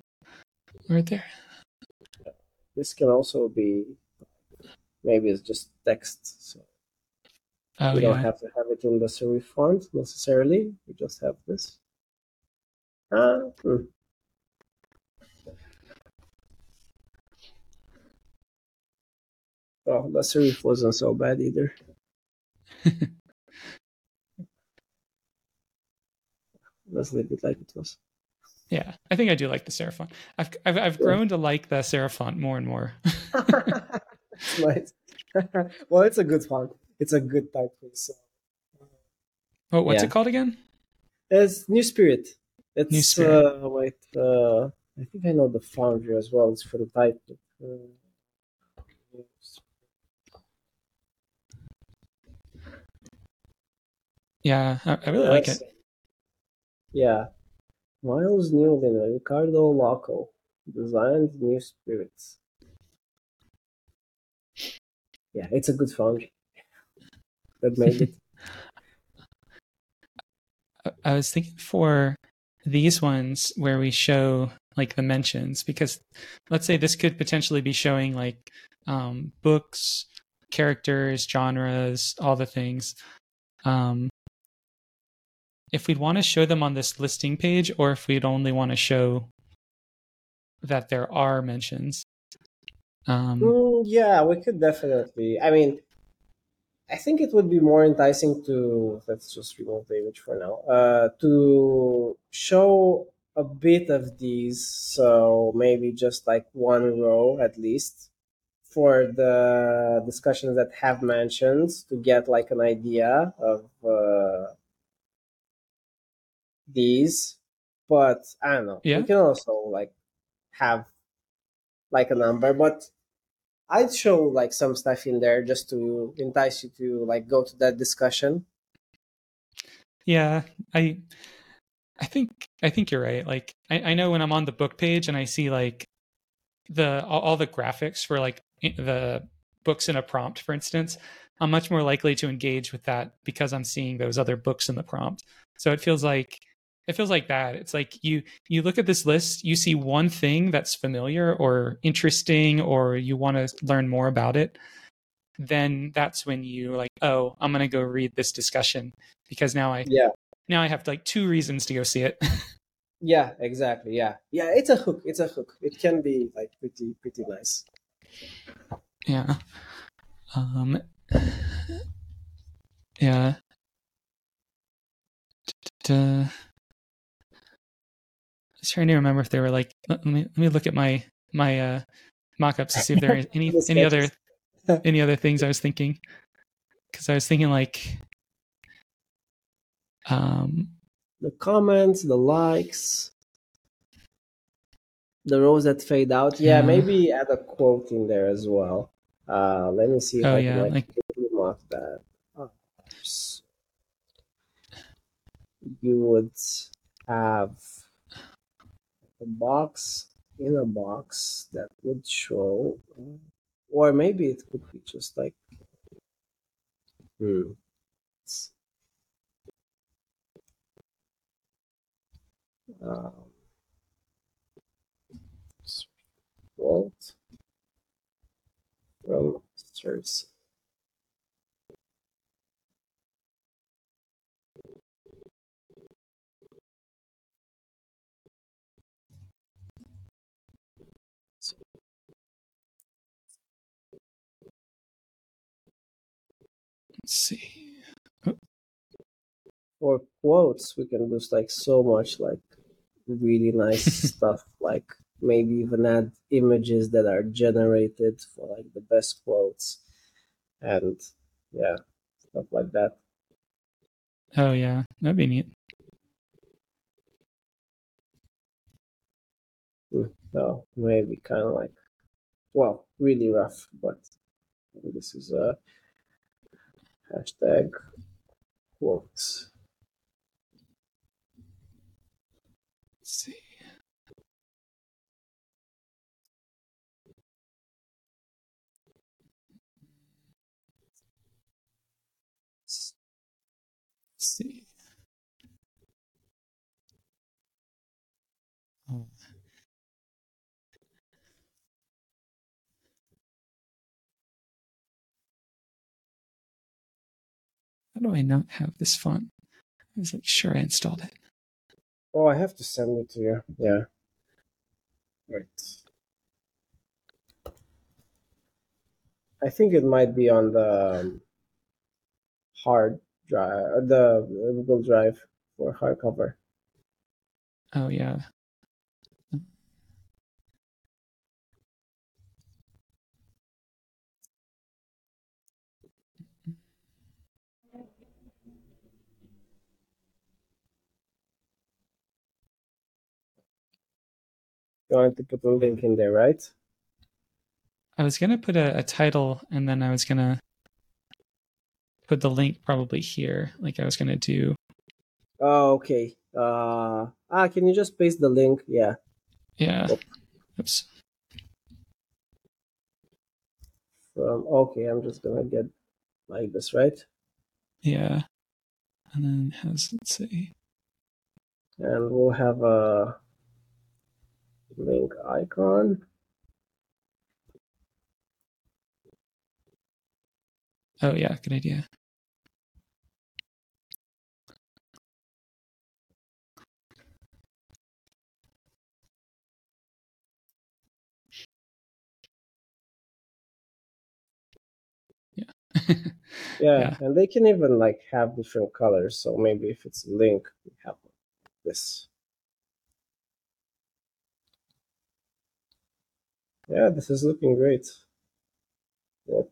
Right there. This can also be maybe it's just text. So Oh, we don't have to have it in the serif font necessarily. We just have this. Uh, hmm. Oh, the serif wasn't so bad either. Let's leave it like it was. Yeah, I think I do like the serif font. I've I've, I've Yeah. grown to like the serif font more and more. nice. well, it's a good font. It's a good typeface. So. oh, what's Yeah. it called again? It's New Spirit. It's New Spirit. Uh, wait, uh, I think I know the founder as well. It's from Type. Uh, Yeah, I, I really like it. Yeah. Miles Newlyn and Ricardo Loco designed New Spirits. Yeah, it's a good foundry that made it. I- I was thinking for these ones where we show like the mentions because let's say this could potentially be showing like um, books, characters, genres, all the things. Um, if we'd want to show them on this listing page, or if we'd only want to show that there are mentions. Um, Mm, yeah, we could definitely. I mean, I think it would be more enticing to let's just remove the image for now. Uh, to show a bit of these, so maybe just like one row at least for the discussions that have mentions to get like an idea of uh, these. But I don't know. Yeah. We can also like have like a number, but I'd show like some stuff in there just to entice you to like go to that discussion. Yeah, I I think I think you're right. Like I, I know when I'm on the book page and I see like the all, all the graphics for like the books in a prompt, for instance, I'm much more likely to engage with that because I'm seeing those other books in the prompt. So it feels like it feels like that. It's like you you look at this list, you see one thing that's familiar or interesting or you want to learn more about it, then that's when you like, oh, I'm going to go read this discussion because now I Yeah. now I have like two reasons to go see it. Yeah, exactly. Yeah. Yeah, it's a hook. It's a hook. It can be like pretty pretty nice. yeah. Um yeah. Duh. I was trying to remember if there were like let me let me look at my my uh mock-ups to see if there are any any other any other things I was thinking cuz I was thinking like um The comments, the likes, the rows that fade out. Yeah, Yeah. maybe add a quote in there as well. Uh let me see if oh I yeah, can like, like mark that. Oh, you would have a box in a box that would show, or maybe it could be just like, hmm. Um, from. Let's see. For quotes, we can do like so much like really nice stuff. Like maybe even add images that are generated for like the best quotes, and yeah, stuff like that. Oh yeah, that'd be neat. Hmm. So maybe kind of like, well, really rough, but this is a hashtag quotes. Let's see. Let's see. Oh. How do I not have this font? I was like, sure, I installed it. Oh, I have to send it to you. Yeah. Right. I think it might be on the um, hard drive, the Google Drive for hardcover. Oh yeah. You want to put a link in there, right? I was gonna put a, a title and then I was gonna put the link probably here, like I was gonna do. Oh, okay. Uh, ah, can you just paste the link? Yeah. Yeah. Oops. From okay, I'm just gonna get like this, right? Yeah. And then has let's see. And we'll have a link icon. Oh yeah, good idea. Yeah. Yeah, Yeah. and they can even like have different colors. So maybe if it's a link, we have this. Yeah, this is looking great. Yep.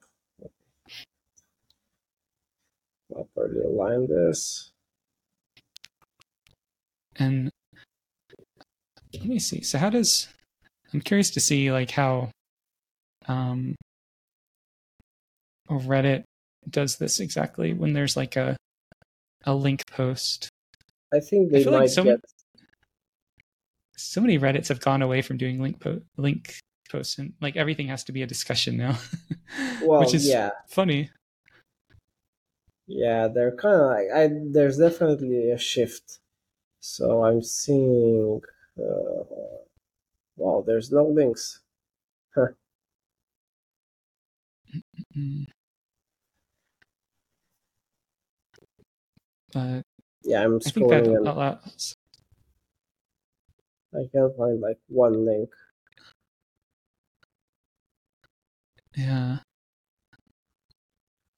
Properly align this. and let me see. So how does I'm curious to see like how um Reddit does this exactly when there's like a a link post. I think they like might some- get So many Reddits have gone away from doing link po- link and like everything has to be a discussion now. well, Which is yeah, funny. yeah. They're kind of like I. There's definitely a shift. So I'm seeing. Uh, wow, there's no links. Mm. But Yeah, I'm I think that scrolling and I can't find like one link. Yeah.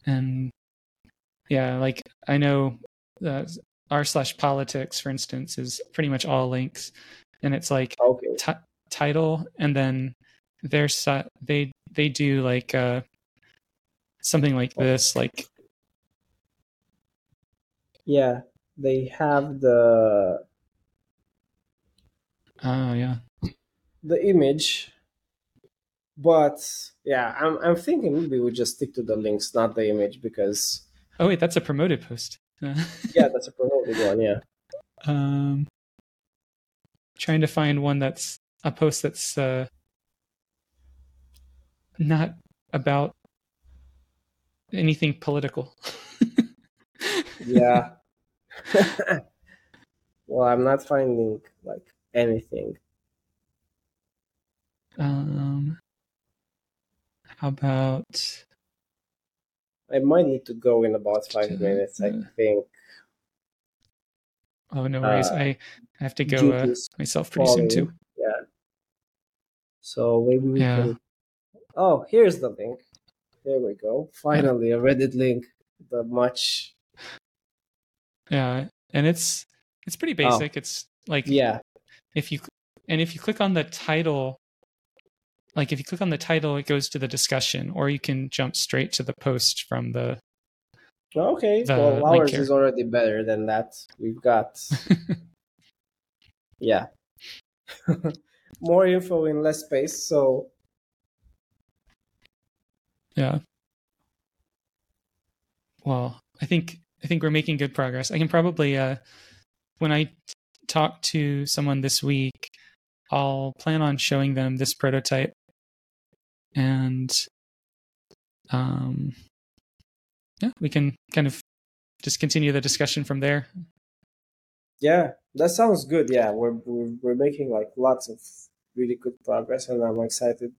And yeah, like I know r slash politics, for instance, is pretty much all links, and it's like Okay. ti title, and then their si- they they do like uh something like this, like Yeah, they have the oh yeah, the image, but yeah, I'm I'm thinking maybe we just stick to the links, not the image, because oh wait, that's a promoted post. yeah, that's a promoted one. Yeah. um, trying to find one that's a post that's uh not about anything political. Yeah. well, I'm not finding like anything. Um, about I might need to go in about five Uh, minutes. I uh, think. oh no worries, Uh, I have to go uh, myself pretty soon too. Yeah. So maybe we Yeah. can. Oh, here's the link. There we go. Finally, a Reddit link. The much. Yeah, and it's it's pretty Oh. basic. It's like Yeah. if you and if you click on the title, like if you click on the title, it goes to the discussion, or you can jump straight to the post from the. Okay. The well, ours is already better than that. We've got. yeah. More info in less space. So Yeah. Well, I think I think we're making good progress. I can probably uh when I t- talk to someone this week, I'll plan on showing them this prototype and um yeah, we can kind of just continue the discussion from there. yeah, that sounds good. Yeah, we're we're, we're making like lots of really good progress, and I'm excited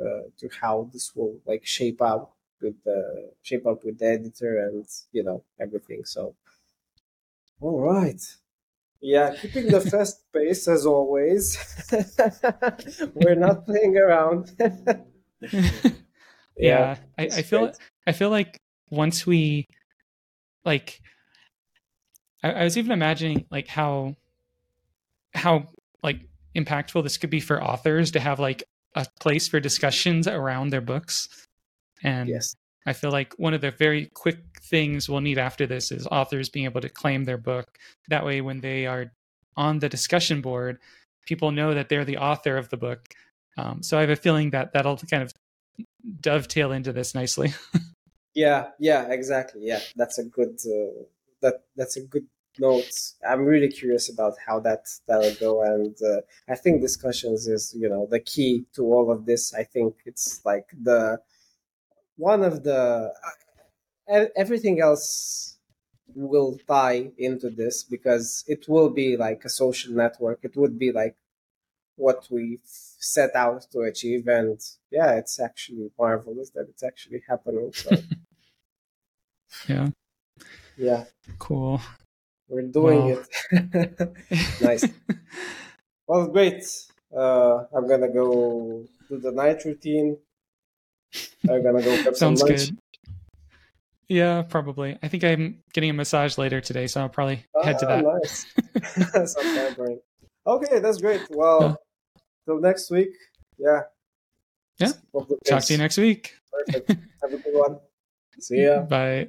uh, to how this will like shape out. with the shape up with the editor and you know everything. So, all right. Yeah, keeping the fast pace as always. We're not playing around. yeah, yeah I, I, feel great. I feel like once we like I, I was even imagining like how how like impactful this could be for authors to have like a place for discussions around their books. And yes. I feel like one of the very quick things we'll need after this is authors being able to claim their book. That way, when they are on the discussion board, people know that they're the author of the book. Um, so I have a feeling that that'll kind of dovetail into this nicely. yeah, yeah, exactly. Yeah, that's a good uh, that that's a good note. I'm really curious about how that that'll go, and uh, I think discussions is you know the key to all of this. I think it's like the one of the uh, everything else will tie into this because it will be like a social network. It would be like what we set out to achieve, and yeah, it's actually marvelous that it's actually happening. So. yeah. Yeah. Cool. We're doing it. nice. Well, great. Uh, I'm gonna go do the night routine. I'm gonna go Sounds some lunch. good. Yeah, probably. I think I'm getting a massage later today, so I'll probably ah, head to that. Nice. Okay, that's great. Well. Till next week. Yeah. Yeah. Talk to you next week. Perfect. Have a good one. See ya. Bye.